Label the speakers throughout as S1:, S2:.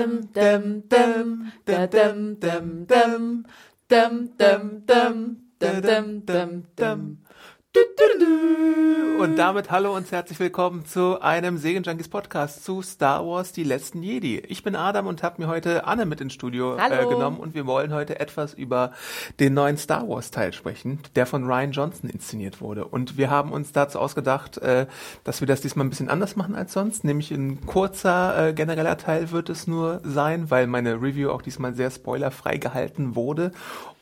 S1: Dum dum dum. Da dum dum dum. Dum dum dum. Dum dum dum. Du, du, du, du. Und damit hallo und herzlich willkommen zu einem Segen Junkies Podcast zu Star Wars Die letzten Jedi. Ich bin Adam und habe mir heute Anne mit ins Studio äh, genommen und wir wollen heute etwas über den neuen Star Wars Teil sprechen, der von Ryan Johnson inszeniert wurde. Und wir haben uns dazu ausgedacht, äh, dass wir das diesmal ein bisschen anders machen als sonst, nämlich ein kurzer äh, genereller Teil wird es nur sein, weil meine Review auch diesmal sehr spoilerfrei gehalten wurde.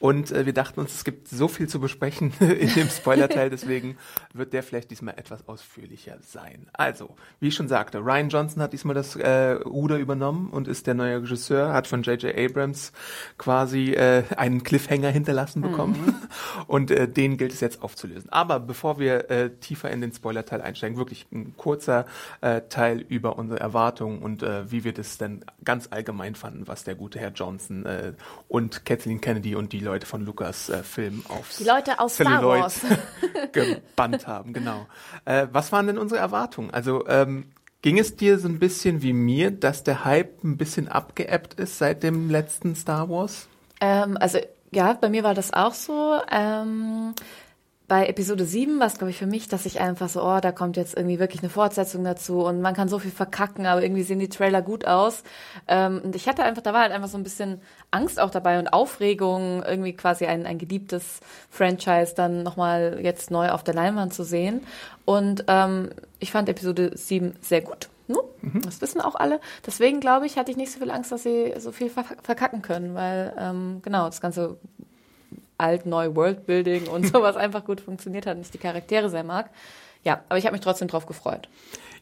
S1: Und äh, wir dachten uns, es gibt so viel zu besprechen in dem Spoiler-Teil, deswegen wird der vielleicht diesmal etwas ausführlicher sein. Also, wie ich schon sagte, Ryan Johnson hat diesmal das äh, Ruder übernommen und ist der neue Regisseur, hat von J.J. Abrams quasi äh, einen Cliffhanger hinterlassen bekommen und äh, den gilt es jetzt aufzulösen. Aber bevor wir äh, tiefer in den Spoiler-Teil einsteigen, wirklich ein kurzer äh, Teil über unsere Erwartungen und äh, wie wir das denn ganz allgemein fanden, was der gute Herr Johnson äh, und Kathleen Kennedy und die Leute von Lucas äh, Film aufs
S2: Die Leute aus Star
S1: Celluloid
S2: Wars.
S1: gebannt haben, genau. Äh, was waren denn unsere Erwartungen? Also ähm, ging es dir so ein bisschen wie mir, dass der Hype ein bisschen abgeebbt ist seit dem letzten Star Wars?
S2: Ähm, also ja, bei mir war das auch so. Ähm, bei Episode 7 war es, glaube ich, für mich, dass ich einfach so, oh, da kommt jetzt irgendwie wirklich eine Fortsetzung dazu und man kann so viel verkacken, aber irgendwie sehen die Trailer gut aus. Ähm, und ich hatte einfach, da war halt einfach so ein bisschen Angst auch dabei und Aufregung, irgendwie quasi ein, ein geliebtes Franchise dann nochmal jetzt neu auf der Leinwand zu sehen. Und ähm, ich fand Episode 7 sehr gut. Ne? Das wissen auch alle. Deswegen glaube ich, hatte ich nicht so viel Angst, dass sie so viel ver verkacken können, weil ähm, genau das ganze alt-neu Worldbuilding und sowas einfach gut funktioniert hat und ich die Charaktere sehr mag. Ja, aber ich habe mich trotzdem drauf gefreut.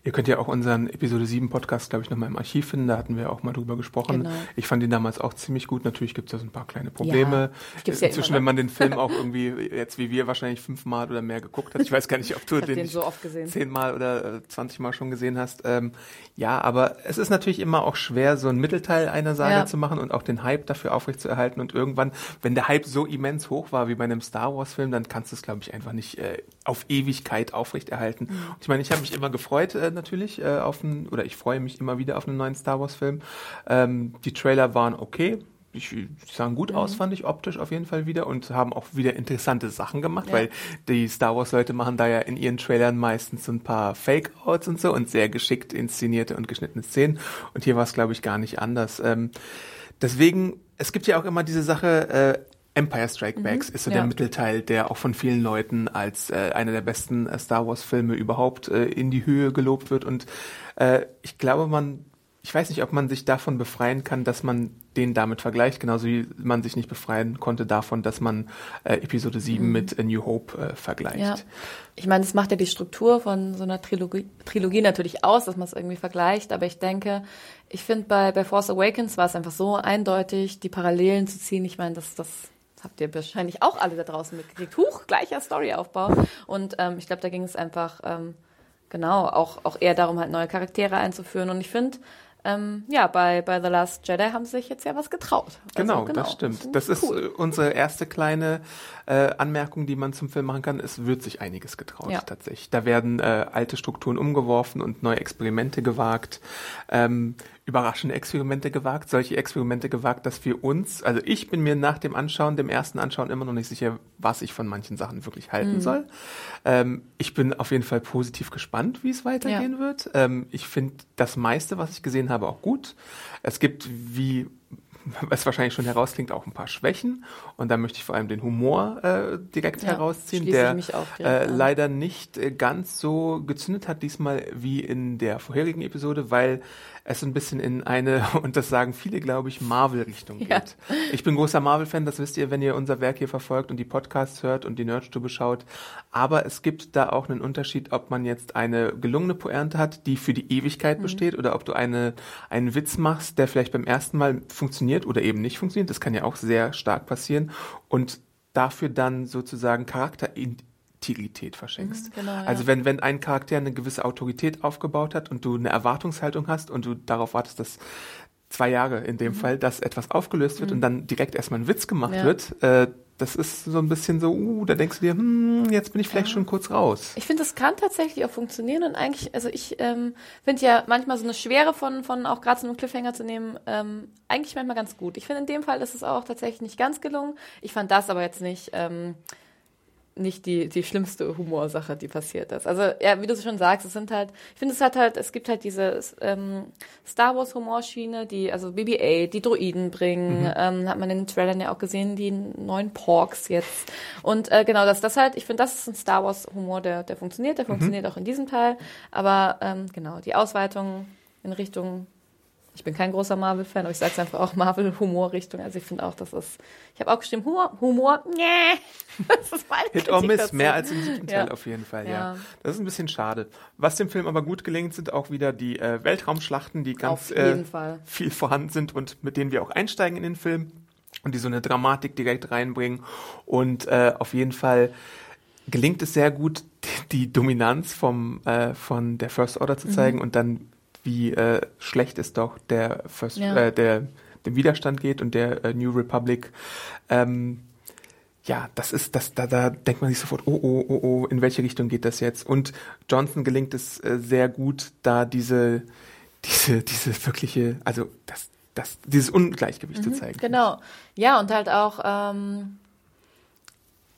S1: Ihr könnt ja auch unseren Episode 7 Podcast, glaube ich, nochmal im Archiv finden. Da hatten wir auch mal drüber gesprochen.
S2: Genau.
S1: Ich fand ihn damals auch ziemlich gut. Natürlich gibt es ja so ein paar kleine Probleme.
S2: gibt's ja
S1: Inzwischen, wenn man den Film auch irgendwie, jetzt wie wir, wahrscheinlich fünfmal oder mehr geguckt hat. Ich weiß gar nicht, ob du den,
S2: den so oft gesehen.
S1: zehnmal oder äh, zwanzigmal schon gesehen hast. Ähm, ja, aber es ist natürlich immer auch schwer, so ein Mittelteil einer Saga
S2: Ja.
S1: zu machen und auch den Hype dafür aufrechtzuerhalten. Und irgendwann, wenn der Hype so immens hoch war wie bei einem Star Wars Film, dann kannst du es, glaube ich, einfach nicht äh, auf Ewigkeit aufrechterhalten.
S2: Mhm.
S1: Und ich meine, ich habe mich immer gefreut, äh, natürlich, äh, auf einen, oder ich freue mich immer wieder auf einen neuen Star Wars Film. Ähm, die Trailer waren okay. Ich, die sahen gut
S2: Mhm.
S1: aus, fand ich optisch auf jeden Fall wieder und haben auch wieder interessante Sachen gemacht,
S2: Ja.
S1: weil die Star Wars Leute machen da ja in ihren Trailern meistens so ein paar Fake-Outs und so und sehr geschickt inszenierte und geschnittene Szenen. Und hier war es, glaube ich, gar nicht anders. Ähm, deswegen, es gibt ja auch immer diese Sache, äh, Empire Strike Backs ist so der
S2: ja.
S1: Mittelteil, der auch von vielen Leuten als äh, einer der besten äh, Star Wars Filme überhaupt äh, in die Höhe gelobt wird. Und äh, ich glaube, man, ich weiß nicht, ob man sich davon befreien kann, dass man den damit vergleicht, genauso wie man sich nicht befreien konnte davon, dass man äh, Episode 7 mit A New Hope äh, vergleicht.
S2: Ja. Ich meine, das macht ja die Struktur von so einer Trilogie, Trilogie natürlich aus, dass man es irgendwie vergleicht. Aber ich denke, ich finde, bei, bei Force Awakens war es einfach so eindeutig, die Parallelen zu ziehen. Ich meine, das, das habt ihr wahrscheinlich auch alle da draußen mitgekriegt. Huch, gleicher Storyaufbau. Und ähm, ich glaube, da ging es einfach, ähm, genau, auch, auch eher darum, halt neue Charaktere einzuführen. Und ich finde, ähm, ja, bei, bei The Last Jedi haben sie sich jetzt ja was getraut. Also,
S1: Genau, das stimmt. Das ist
S2: cool.
S1: äh, unsere erste kleine äh, Anmerkung, die man zum Film machen kann. Es wird sich einiges getraut
S2: Ja.
S1: tatsächlich. Da werden äh, alte Strukturen umgeworfen und neue Experimente gewagt, ähm, überraschende Experimente gewagt, solche Experimente gewagt, dass wir uns, also ich bin mir nach dem Anschauen, dem ersten Anschauen immer noch nicht sicher, was ich von manchen Sachen wirklich halten
S2: Mhm.
S1: soll. Ähm, ich bin auf jeden Fall positiv gespannt, wie es weitergehen
S2: Ja.
S1: wird. Ähm, ich finde das meiste, was ich gesehen habe, auch gut. Es gibt, wie was wahrscheinlich schon herausklingt, auch ein paar Schwächen. Und da möchte ich vor allem den Humor äh, direkt
S2: Ja,
S1: herausziehen, der
S2: ich mich auch
S1: äh,
S2: direkt an.
S1: leider nicht äh, ganz so gezündet hat diesmal wie in der vorherigen Episode, weil es ein bisschen in eine, und das sagen viele, glaube ich, Marvel-Richtung geht.
S2: Ja.
S1: Ich bin großer Marvel-Fan, das wisst ihr, wenn ihr unser Werk hier verfolgt und die Podcasts hört und die Nerdstube schaut. Aber es gibt da auch einen Unterschied, ob man jetzt eine gelungene Pointe hat, die für die Ewigkeit besteht, oder ob du eine, einen Witz machst, der vielleicht beim ersten Mal funktioniert oder eben nicht funktioniert. Das kann ja auch sehr stark passieren. Und dafür dann sozusagen Charakterintegrität verschenkst.
S2: Mhm, genau, ja.
S1: Also wenn, wenn ein Charakter eine gewisse Autorität aufgebaut hat und du eine Erwartungshaltung hast und du darauf wartest, dass zwei Jahre in dem Fall, dass etwas aufgelöst wird und dann direkt erstmal ein Witz gemacht
S2: Mhm. Ja.
S1: wird, äh, das ist so ein bisschen so, uh, da denkst du dir, hm, jetzt bin ich vielleicht schon kurz raus.
S2: Ich finde, das kann tatsächlich auch funktionieren und eigentlich, also ich ähm, finde ja manchmal so eine Schwere von, von auch gerade so einem Cliffhanger zu nehmen, ähm, eigentlich manchmal ganz gut. Ich finde, in dem Fall ist es auch tatsächlich nicht ganz gelungen. Ich fand das aber jetzt nicht, ähm, nicht die, die schlimmste Humorsache, die passiert ist. Also, ja, wie du schon sagst, es sind halt, ich finde, es hat halt, es gibt halt diese ähm, Star Wars Humorschiene, die, also BB-8, die Droiden bringen, ähm, hat man in den Trailern ja auch gesehen, die neuen Porks jetzt. Und äh, genau, das, das halt, ich finde, das ist ein Star Wars Humor, der, der funktioniert, der funktioniert auch in diesem Teil. Aber ähm, genau, die Ausweitung in Richtung ich bin kein großer Marvel-Fan, aber ich sage es einfach auch Marvel-Humor-Richtung. Also ich finde auch, das ist. Ich habe auch gestimmt, Humor, Humor, nee. Das ist meine
S1: Hit or Miss, mehr als im siebten Teil
S2: Ja.
S1: auf jeden Fall, ja.
S2: Ja.
S1: Das ist ein bisschen schade. Was dem Film aber gut gelingt, sind auch wieder die äh, Weltraumschlachten, die ganz äh, viel vorhanden sind und mit denen wir auch einsteigen in den Film und die so eine Dramatik direkt reinbringen. Und äh, auf jeden Fall gelingt es sehr gut, die, Dominanz vom, äh, von der First Order
S2: Mhm.
S1: zu zeigen und dann, wie äh, schlecht es doch der First,
S2: Ja.
S1: äh, der dem Widerstand geht und der äh, New Republic. Ähm, ja, das ist, das, da, da denkt man sich sofort, oh, oh, oh, oh, in welche Richtung geht das jetzt? Und Johnson gelingt es äh, sehr gut, da diese, diese, diese wirkliche, also das, das, dieses Ungleichgewicht zu zeigen.
S2: Genau. Ja, und halt auch, ähm,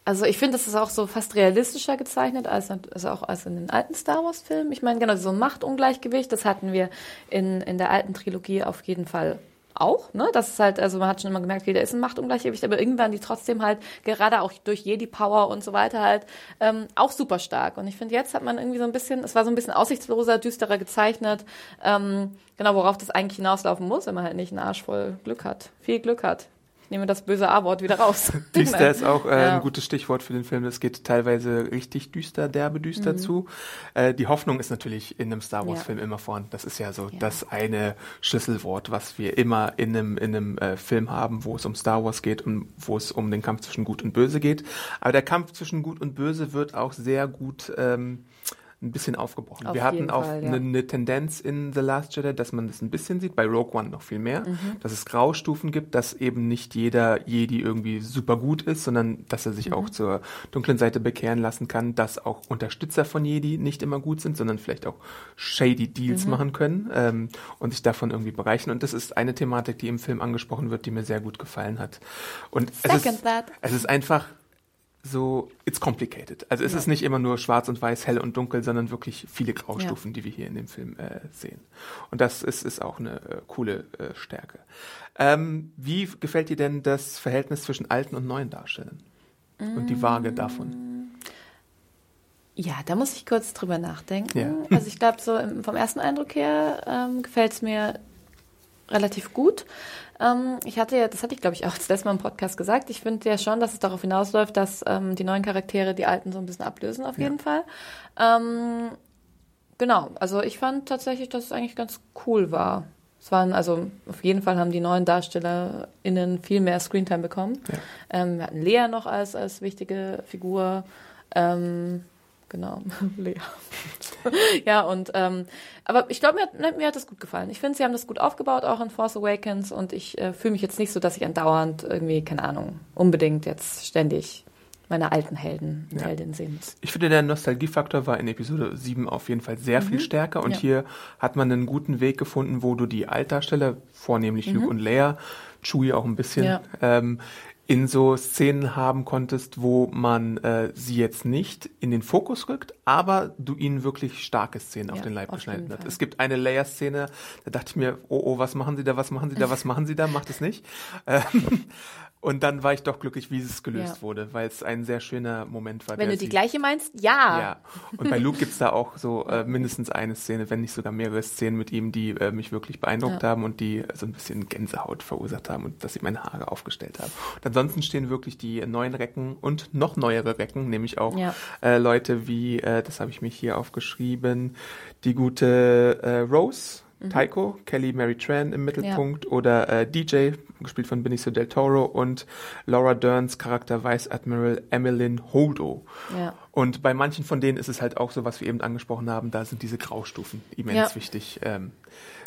S2: also ich finde, das ist auch so fast realistischer gezeichnet als, also auch als in den alten Star Wars-Filmen. Ich meine, genau, so ein Machtungleichgewicht, das hatten wir in, in der alten Trilogie auf jeden Fall auch, ne? Das ist halt, also man hat schon immer gemerkt, da ist ein Machtungleichgewicht, aber irgendwann die trotzdem halt, gerade auch durch Jedi-Power und so weiter halt, ähm, auch super stark. Und ich finde, jetzt hat man irgendwie so ein bisschen, es war so ein bisschen aussichtsloser, düsterer gezeichnet, ähm, genau, worauf das eigentlich hinauslaufen muss, wenn man halt nicht einen Arsch voll Glück hat, viel Glück hat. Ich nehme das böse A-Wort wieder raus.
S1: Düster ist auch äh,
S2: Ja.
S1: ein gutes Stichwort für den Film. Es geht teilweise richtig düster, derbe düster zu. Äh, die Hoffnung ist natürlich in einem Star
S2: Mhm. Ja.
S1: Wars-Film immer vorhanden. Das ist ja so
S2: Ja.
S1: das eine Schlüsselwort, was wir immer in einem, in einem äh, Film haben, wo es um Star Wars geht und wo es um den Kampf zwischen Gut und Böse geht. Aber der Kampf zwischen Gut und Böse wird auch sehr gut ähm, ein bisschen aufgebrochen.
S2: Auf
S1: wir hatten auch
S2: Fall, ja.
S1: eine, eine Tendenz in The Last Jedi, dass man das ein bisschen sieht, bei Rogue One noch viel mehr,
S2: Mhm.
S1: dass es Graustufen gibt, dass eben nicht jeder Jedi irgendwie super gut ist, sondern dass er
S2: Mhm.
S1: sich auch zur dunklen Seite bekehren lassen kann, dass auch Unterstützer von Jedi nicht immer gut sind, sondern vielleicht auch shady Deals
S2: Mhm.
S1: machen können ähm, und sich davon irgendwie bereichern. Und das ist eine Thematik, die im Film angesprochen wird, die mir sehr gut gefallen hat. Und es ist,
S2: Second that.
S1: es ist einfach so, it's complicated. Also es
S2: Ja.
S1: ist nicht immer nur schwarz und weiß, hell und dunkel, sondern wirklich viele Graustufen, die wir hier in dem Film äh, sehen. Und das ist, ist auch eine äh, coole äh, Stärke. Ähm, wie gefällt dir denn das Verhältnis zwischen alten und neuen Darstellern? Und die Waage davon?
S2: Ja, da muss ich kurz drüber nachdenken.
S1: Ja.
S2: Also ich glaube, so im, vom ersten Eindruck her ähm, gefällt es mir relativ gut. Ähm, ich hatte ja, das hatte ich glaube ich auch das letzte Mal im Podcast gesagt, ich finde ja schon, dass es darauf hinausläuft, dass ähm, die neuen Charaktere die alten so ein bisschen ablösen auf jeden Fall. Ähm, genau, also ich fand tatsächlich, dass es eigentlich ganz cool war. Es waren also auf jeden Fall haben die neuen DarstellerInnen viel mehr Screentime bekommen.
S1: Ja.
S2: Ähm, wir hatten Lea noch als, als wichtige Figur. Ähm, genau, Lea. ja, und ähm, aber ich glaube, mir, hat- mir hat das gut gefallen. Ich finde, sie haben das gut aufgebaut, auch in Force Awakens, und ich äh, fühle mich jetzt nicht so, dass ich andauernd irgendwie, keine Ahnung, unbedingt jetzt ständig meine alten Helden
S1: Ja.
S2: Heldinnen sehen muss.
S1: Ich finde, der Nostalgiefaktor war in Episode 7 auf jeden Fall sehr viel stärker und
S2: Ja.
S1: hier hat man einen guten Weg gefunden, wo du die Altdarsteller, vornehmlich Luke und Leia, Chewie auch ein bisschen,
S2: Ja.
S1: ähm, in so Szenen haben konntest, wo man äh, sie jetzt nicht in den Fokus rückt, aber du ihnen wirklich starke Szenen auf
S2: Ja,
S1: den Leib
S2: auf
S1: geschnitten hast. Es gibt eine Layer-Szene, da dachte ich mir, oh, oh, was machen sie da, was machen sie da, was machen sie da, macht es nicht. Ähm, und dann war ich doch glücklich, wie es gelöst
S2: Ja.
S1: wurde, weil es ein sehr schöner Moment war.
S2: Wenn du die gleiche meinst, ja.
S1: ja, und bei Luke gibt's da auch so äh, mindestens eine Szene, wenn nicht sogar mehrere Szenen mit ihm, die äh, mich wirklich beeindruckt
S2: Ja.
S1: haben und die so ein bisschen Gänsehaut verursacht haben und dass sie meine Haare aufgestellt haben. Und ansonsten stehen wirklich die neuen Recken und noch neuere Recken, nämlich auch
S2: Ja.
S1: äh, Leute wie, äh, das habe ich mich hier aufgeschrieben, die gute äh, Rose.
S2: Mhm.
S1: Taiko, Kelly Mary Tran im Mittelpunkt oder äh, DJ, gespielt von Benicio del Toro und Laura Derns Charakter Vice Admiral Emmeline Holdo.
S2: Ja.
S1: Und bei manchen von denen ist es halt auch so, was wir eben angesprochen haben, da sind diese Graustufen immens
S2: Ja.
S1: wichtig. Ähm,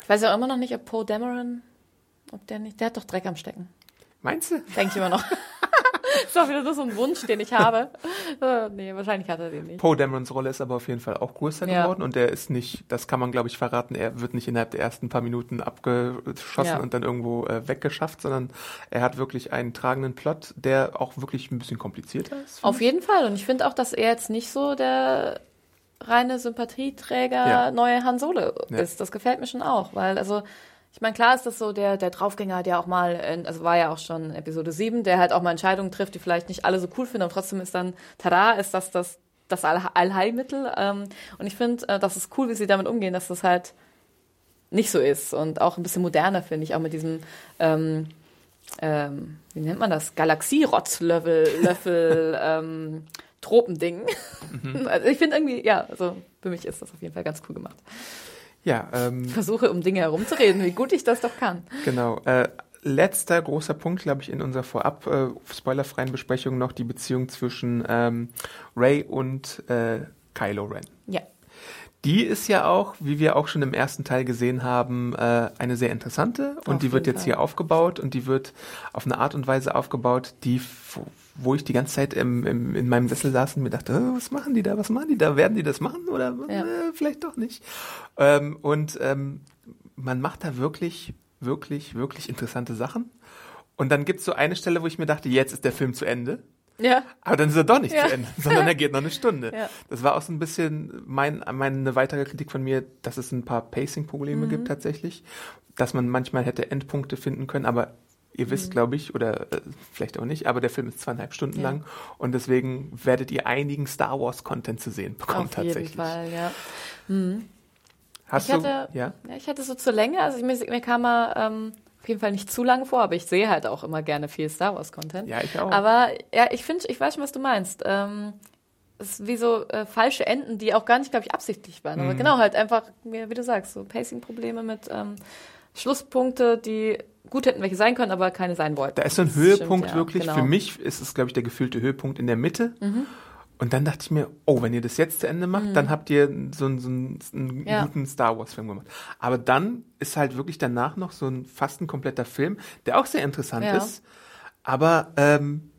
S2: Ich weiß ja auch immer noch nicht, ob Poe Dameron, ob der nicht, der hat doch Dreck am Stecken.
S1: meinst du?
S2: Denke ich immer noch. ist doch wieder nur so ein Wunsch, den ich habe. Äh, nee, wahrscheinlich hat er den nicht.
S1: Poe Damerons Rolle ist aber auf jeden Fall auch größer
S2: Ja.
S1: geworden und er ist nicht, das kann man glaube ich verraten, er wird nicht innerhalb der ersten paar Minuten abgeschossen
S2: Ja.
S1: und dann irgendwo äh, weggeschafft, sondern er hat wirklich einen tragenden Plot, der auch wirklich ein bisschen komplizierter ist.
S2: Auf jeden Fall. Und ich finde auch, dass er jetzt nicht so der reine Sympathieträger
S1: Ja.
S2: neue Han Solo ist. Das gefällt mir schon auch, weil also ich meine, klar ist das so der, der Draufgänger, der auch mal, also war ja auch schon Episode 7, der halt auch mal Entscheidungen trifft, die vielleicht nicht alle so cool finden, aber trotzdem ist dann, tada, ist das das, das All- Allheilmittel. Ähm, und ich finde, äh, das ist cool, wie sie damit umgehen, dass das halt nicht so ist und auch ein bisschen moderner, finde ich, auch mit diesem, ähm, ähm, wie nennt man das? Galaxierotzlöffel, Löffel, ähm, Tropending. Also ich finde irgendwie, ja, also für mich ist das auf jeden Fall ganz cool gemacht.
S1: Ja, ähm,
S2: Ich versuche um Dinge herumzureden, wie gut ich das doch kann.
S1: Genau. Äh, letzter großer Punkt, glaube ich, in unserer vorab äh, spoilerfreien Besprechung noch die Beziehung zwischen ähm, Ray und äh, Kylo Ren.
S2: Ja.
S1: Die ist ja auch, wie wir auch schon im ersten Teil gesehen haben, äh, eine sehr interessante und
S2: Auf
S1: die wird jetzt
S2: Fall.
S1: hier aufgebaut und die wird auf eine Art und Weise aufgebaut, die wo- wo ich die ganze Zeit im, im, in meinem Sessel saß und mir dachte, oh, was machen die da, was machen die da, werden die das machen oder
S2: Ja.
S1: äh, vielleicht doch nicht. Ähm, und ähm, man macht da wirklich, wirklich, wirklich interessante Sachen. Und dann gibt's so eine Stelle, wo ich mir dachte, jetzt ist der Film zu Ende.
S2: Ja.
S1: Aber dann ist er doch nicht
S2: Ja.
S1: zu Ende, sondern er geht noch eine Stunde.
S2: Ja.
S1: Das war auch so ein bisschen mein, meine weitere Kritik von mir, dass es ein paar Pacing-Probleme
S2: Mhm.
S1: gibt tatsächlich, dass man manchmal hätte Endpunkte finden können, aber ihr wisst, glaube ich, oder äh, vielleicht auch nicht, aber der Film ist zweieinhalb Stunden
S2: Mhm. Ja.
S1: lang und deswegen werdet ihr einigen Star Wars-Content zu sehen bekommen
S2: Auf
S1: tatsächlich.
S2: jeden Fall, ja.
S1: Hast
S2: Ich
S1: du,
S2: hatte,
S1: ja?
S2: ja, ich hatte so zur Länge, also ich, mir, mir kam er ähm, auf jeden Fall nicht zu lange vor, aber ich sehe halt auch immer gerne viel Star Wars Content.
S1: Ja, ich auch.
S2: Aber ja, ich finde, ich weiß schon, was du meinst. Ähm, es ist wie so äh, falsche Enden, die auch gar nicht, glaube ich, absichtlich waren.
S1: Mhm.
S2: Aber genau, halt einfach, wie, du sagst, so Pacing-Probleme mit ähm, Schlusspunkte, die gut hätten welche sein können, aber keine sein wollten.
S1: Da ist so ein
S2: Das
S1: Höhepunkt
S2: stimmt, ja,
S1: wirklich.
S2: genau. Mhm.
S1: Für mich ist es, glaube ich, der gefühlte Höhepunkt in der Mitte. Und dann dachte ich mir, oh, wenn ihr das jetzt zu Ende macht, dann habt ihr so, einen- so einen, einen
S2: Mhm. Ja.
S1: guten Star Wars-Film gemacht. Aber dann ist halt wirklich danach noch so ein fast ein kompletter Film, der auch sehr interessant
S2: Ja.
S1: ist. Aber ähm,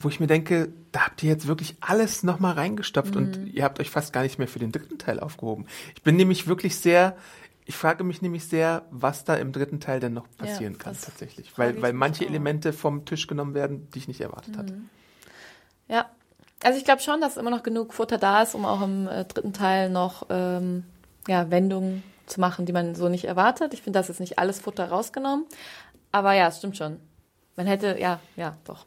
S1: wo ich mir denke, da habt ihr jetzt wirklich alles nochmal reingestopft und
S2: Mhm.
S1: ihr habt euch fast gar nicht mehr für den dritten Teil aufgehoben. Ich bin nämlich wirklich sehr, ich frage mich nämlich sehr, was da im dritten Teil denn noch
S2: Ja,
S1: passieren kann
S2: das
S1: tatsächlich. Weil, weil manche. Elemente vom Tisch genommen werden, die ich nicht erwartet hatte.
S2: Ja, also ich glaube schon, dass immer noch genug Futter da ist, um auch im äh, dritten Teil noch ähm, ja, Wendungen zu machen, die man so nicht erwartet. Ich finde, das ist nicht alles Futter rausgenommen. Aber ja, es stimmt schon. Man hätte, ja, ja, doch.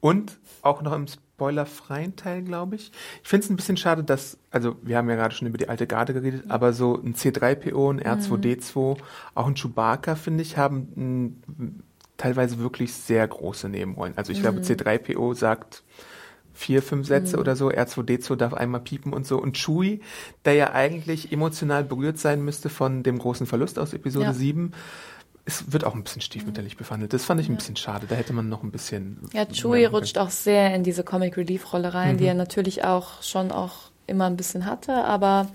S1: Und auch noch im spoilerfreien Teil, glaube ich. Ich finde es ein bisschen schade, dass, also wir haben ja gerade schon über die alte Garde geredet, aber so ein C3PO, ein R2D2, auch ein Chewbacca, finde ich, haben m, teilweise wirklich sehr große Nebenrollen. Also ich glaube, C3PO sagt vier, fünf Sätze oder so, R2D2 darf einmal piepen und so. Und Chewie, der ja eigentlich emotional berührt sein müsste von dem großen Verlust aus Episode
S2: Ja.
S1: 7, es wird auch ein bisschen stiefmütterlich behandelt. Das fand ich ein bisschen schade. Da hätte man noch ein bisschen.
S2: Ja, Chewie rutscht auch sehr in diese Comic Relief Rolle rein, die er natürlich auch schon auch immer ein bisschen hatte, aber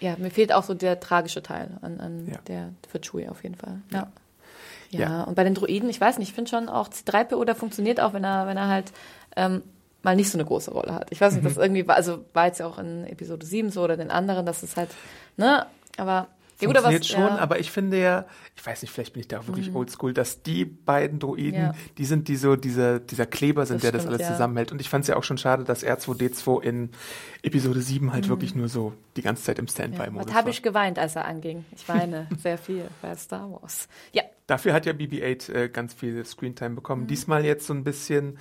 S2: ja, mir fehlt auch so der tragische Teil an, an
S1: Ja.
S2: der für Chewie auf jeden Fall. Ja. Ja,
S1: Ja.
S2: und bei den Droiden, ich weiß nicht, ich finde schon auch C3PO, der funktioniert auch, wenn er, wenn er halt ähm, mal nicht so eine große Rolle hat. Ich weiß nicht, das irgendwie war, also war jetzt ja auch in Episode 7 so oder den anderen, dass es halt, ne, aber Ja, gut,
S1: funktioniert
S2: was-
S1: schon,
S2: ja. Mhm.
S1: aber ich finde ja, ich weiß nicht, vielleicht bin ich da auch wirklich oldschool, dass die beiden Droiden,
S2: Ja.
S1: die sind die so, dieser, dieser Kleber sind,
S2: Das
S1: der das
S2: stimmt,
S1: alles
S2: ja.
S1: zusammenhält. Und ich fand es ja auch schon schade, dass R2D2 in Episode 7 halt wirklich nur so die ganze Zeit im
S2: Mhm.
S1: Standby-Modus war.
S2: habe ich geweint, als er anging? Ich weine sehr viel bei Star Wars. Ja,
S1: Dafür hat ja BB-8 äh, ganz viel Screentime bekommen.
S2: Mhm.
S1: Diesmal jetzt so ein bisschen.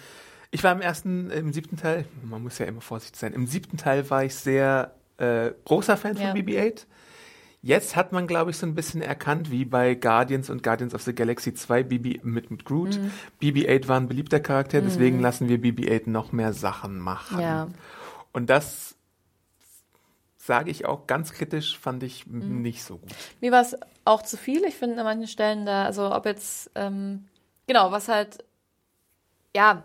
S1: Ich war im ersten, im siebten Teil, man muss ja immer vorsichtig sein, im siebten Teil war ich sehr äh, großer Fan
S2: Ja.
S1: von BB-8. Jetzt hat man, glaube ich, so ein bisschen erkannt, wie bei Guardians und Guardians of the Galaxy 2 BB mit, mit Groot.
S2: Mhm.
S1: BB-8 war ein beliebter Charakter, deswegen lassen wir BB-8 noch mehr Sachen machen.
S2: Ja.
S1: Und das sage ich auch ganz kritisch, fand ich
S2: Mhm.
S1: nicht so gut.
S2: Mir war es auch zu viel. Ich finde an manchen Stellen da, also ob jetzt, ähm, genau, was halt, ja,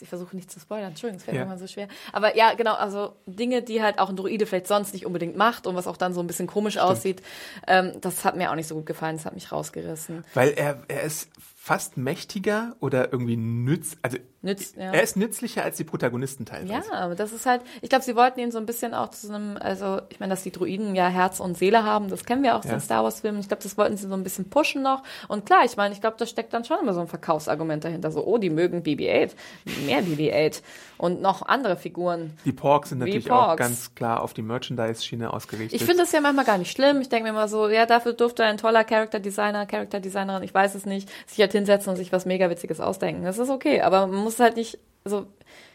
S2: ich, versuche nicht zu spoilern, Entschuldigung, es fällt
S1: Ja.
S2: mir immer so schwer. Aber ja, genau, also Dinge, die halt auch ein Druide vielleicht sonst nicht unbedingt macht und was auch dann so ein bisschen komisch aussieht, ähm, das hat mir auch nicht so gut gefallen, das hat mich rausgerissen.
S1: Weil er, er ist fast mächtiger oder irgendwie nütz, also
S2: Nützt, ja.
S1: er ist nützlicher als die Protagonisten teilweise.
S2: Ja, aber das ist halt, ich glaube, sie wollten ihn so ein bisschen auch zu so einem, also ich meine, dass die Druiden ja Herz und Seele haben, das kennen wir auch aus
S1: Ja.
S2: den Star Wars Filmen. Ich glaube, das wollten sie so ein bisschen pushen noch. Und klar, ich meine, ich glaube, da steckt dann schon immer so ein Verkaufsargument dahinter. So, oh, die mögen BB-8, mehr BB-8 und noch andere Figuren.
S1: Die Porks sind natürlich auch
S2: Porks.
S1: ganz klar auf die Merchandise-Schiene ausgerichtet.
S2: Ich finde das ja manchmal gar nicht schlimm. Ich denke mir immer so, ja, dafür durfte ein toller Character Designer, Character Designerin, ich weiß es nicht, sich halt hinsetzen und sich was mega Witziges ausdenken. Das ist okay, aber man muss halt nicht, also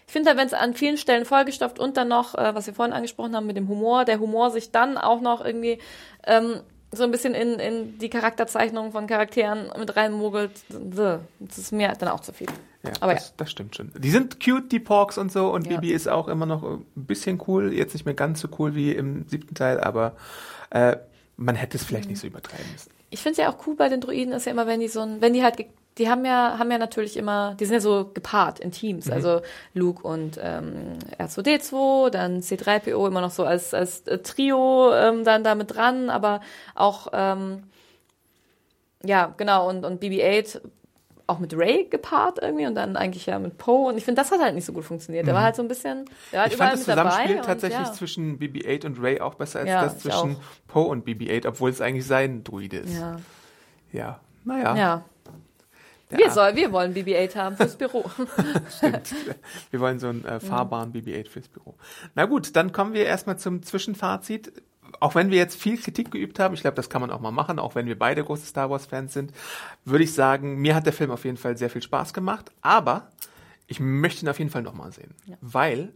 S2: ich finde halt, wenn es an vielen Stellen vollgestopft und dann noch, äh, was wir vorhin angesprochen haben mit dem Humor, der Humor sich dann auch noch irgendwie ähm, so ein bisschen in, in die Charakterzeichnung von Charakteren mit reinmogelt, das ist mir dann auch zu viel.
S1: ja,
S2: aber
S1: das, das stimmt schon. Die sind cute, die Porks und so, und
S2: Ja.
S1: Bibi ist auch immer noch ein bisschen cool. Jetzt nicht mehr ganz so cool wie im siebten Teil, aber äh, man hätte es vielleicht nicht so übertreiben müssen.
S2: Ich finde es ja auch cool bei den Druiden ist ja immer, wenn die so ein, wenn die halt, die haben ja, haben ja natürlich immer, die sind ja so gepaart in Teams.
S1: Mhm.
S2: Also Luke und ähm, R2D2, dann C3PO immer noch so als, als äh, Trio ähm, dann da mit dran, aber auch, ähm, ja, genau, und, und BB-8 auch mit Ray gepaart irgendwie und dann eigentlich ja mit Poe. Und ich finde, das hat halt nicht so gut funktioniert. Der war halt so ein bisschen, der war
S1: Mhm. Ich fand das. Zusammenspiel
S2: und,
S1: tatsächlich
S2: ja.
S1: zwischen BB-8 und Ray auch besser als
S2: Ja,
S1: das zwischen. Poe und BB-8, obwohl es eigentlich sein Druide ist.
S2: Ja,
S1: Ja, naja.
S2: ja.
S1: Ja.
S2: Wir, soll, wir wollen BB-8 haben fürs Büro.
S1: Stimmt. Wir wollen so einen äh, fahrbaren BB-8 fürs Büro. Na gut, dann kommen wir erstmal zum Zwischenfazit. Auch wenn wir jetzt viel Kritik geübt haben, ich glaube, das kann man auch mal machen, auch wenn wir beide große Star Wars-Fans sind, würde ich sagen, mir hat der Film auf jeden Fall sehr viel Spaß gemacht, aber ich möchte ihn auf jeden Fall nochmal sehen, weil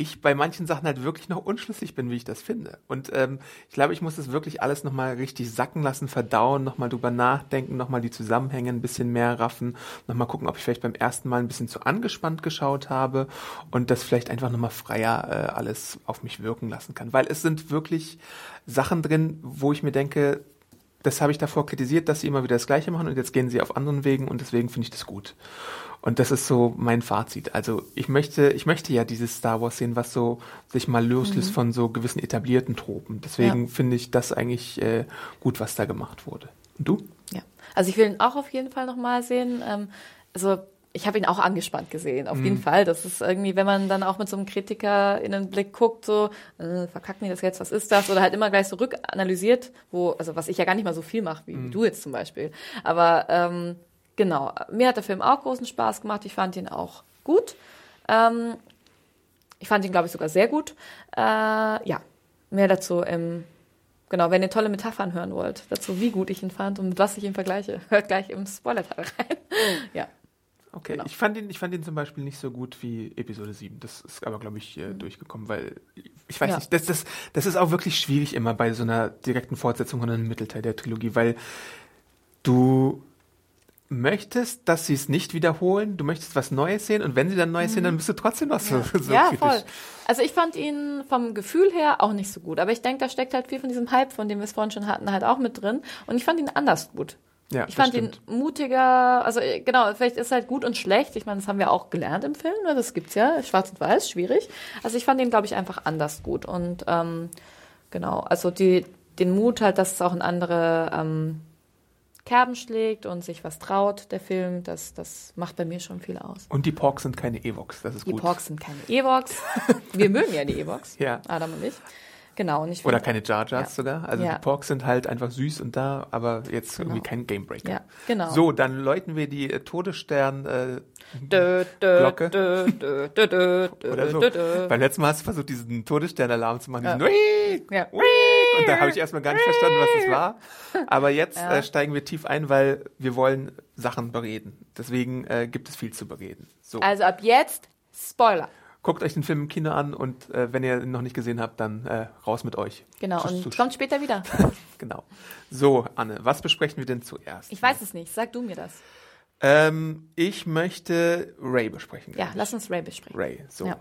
S1: ich bei manchen Sachen halt wirklich noch unschlüssig bin, wie ich das finde. Und ähm, ich glaube, ich muss das wirklich alles nochmal richtig sacken lassen, verdauen, nochmal drüber nachdenken, nochmal die Zusammenhänge ein bisschen mehr raffen, nochmal gucken, ob ich vielleicht beim ersten Mal ein bisschen zu angespannt geschaut habe und das vielleicht einfach nochmal freier äh, alles auf mich wirken lassen kann. Weil es sind wirklich Sachen drin, wo ich mir denke, das habe ich davor kritisiert, dass sie immer wieder das Gleiche machen und jetzt gehen sie auf anderen Wegen und deswegen finde ich das gut. Und das ist so mein Fazit. Also ich möchte, ich möchte ja dieses Star Wars sehen, was so sich mal loslöst von so gewissen etablierten Tropen. Deswegen
S2: Ja.
S1: finde ich das eigentlich äh, gut, was da gemacht wurde. Und du?
S2: Ja, also ich will ihn auch auf jeden Fall nochmal sehen. Ähm, also ich habe ihn auch angespannt gesehen, auf jeden Fall. Das ist irgendwie, wenn man dann auch mit so einem Kritiker in den Blick guckt, so, äh, verkacken die das jetzt, was ist das? Oder halt immer gleich so rückanalysiert, wo, also was ich ja gar nicht mal so viel mache, wie du jetzt zum Beispiel. Aber ähm, genau, mir hat der Film auch großen Spaß gemacht. Ich fand ihn auch gut. Ähm, ich fand ihn, glaube ich, sogar sehr gut. Äh, ja, mehr dazu im Genau, wenn ihr tolle Metaphern hören wollt, dazu, wie gut ich ihn fand und mit was ich ihn vergleiche, hört gleich im Spoiler-Teil rein. ja.
S1: Okay,
S2: Genau.
S1: ich fand ihn, ich fand ihn zum Beispiel nicht so gut wie Episode 7. Das ist aber, glaube ich, äh, durchgekommen, weil ich weiß
S2: Mhm. Ja.
S1: nicht, das, das, das ist auch wirklich schwierig immer bei so einer direkten Fortsetzung oder einem Mittelteil der Trilogie, weil du möchtest, dass sie es nicht wiederholen, du möchtest was Neues sehen und wenn sie dann Neues sehen, dann bist du trotzdem noch so, so
S2: Mhm. ja,
S1: kritisch.
S2: voll. Also ich fand ihn vom Gefühl her auch nicht so gut, aber ich denke, da steckt halt viel von diesem Hype, von dem wir es vorhin schon hatten, halt auch mit drin und ich fand ihn anders gut.
S1: Ja,
S2: Ich fand ihn mutiger, also äh, genau, vielleicht ist halt gut und schlecht. Ich meine, das haben wir auch gelernt im Film, ne? das gibt's ja, schwarz und weiß, schwierig. Also ich fand ihn, glaube ich, einfach anders gut. Und ähm, genau, also die, den Mut halt, dass es auch in andere ähm, Kerben schlägt und sich was traut, der Film, das, das macht bei mir schon viel aus.
S1: Und die Porks sind keine Evox, das ist
S2: Die
S1: gut.
S2: Porks sind keine Evox. Wir mögen ja die Evox,
S1: Ja.
S2: Adam und ich. Genau. Und ich
S1: Oder keine Jar Jars
S2: Ja.
S1: sogar. Also
S2: Ja.
S1: die Porks sind halt einfach süß und da, aber jetzt irgendwie kein Gamebreaker.
S2: Ja, genau.
S1: So, dann läuten wir die äh, Todesstern äh,
S2: Dö, dö,
S1: Glocke.
S2: dö,
S1: oder so. Beim letzten Mal hast du versucht, diesen Todessternalarm zu machen.
S2: Ja.
S1: Diesen Wiek,
S2: Ja.
S1: Wiek. Und da habe ich erstmal gar nicht verstanden, was es war. Aber jetzt
S2: Ja.
S1: äh, steigen wir tief ein, weil wir wollen Sachen bereden. Deswegen äh, gibt es viel zu bereden. So.
S2: Also ab jetzt Spoiler.
S1: Guckt euch den Film im Kino an und äh, wenn ihr ihn noch nicht gesehen habt, dann äh, raus mit euch.
S2: Genau.
S1: Tschüss,
S2: Und kommt später wieder.
S1: Genau. So, Anne, was besprechen wir denn zuerst?
S2: Ich weiß es nicht. Sag du mir das.
S1: Ähm, ich möchte Ray besprechen.
S2: Ja,
S1: ich.
S2: lass uns Ray besprechen.
S1: Ray. So.
S2: Ja.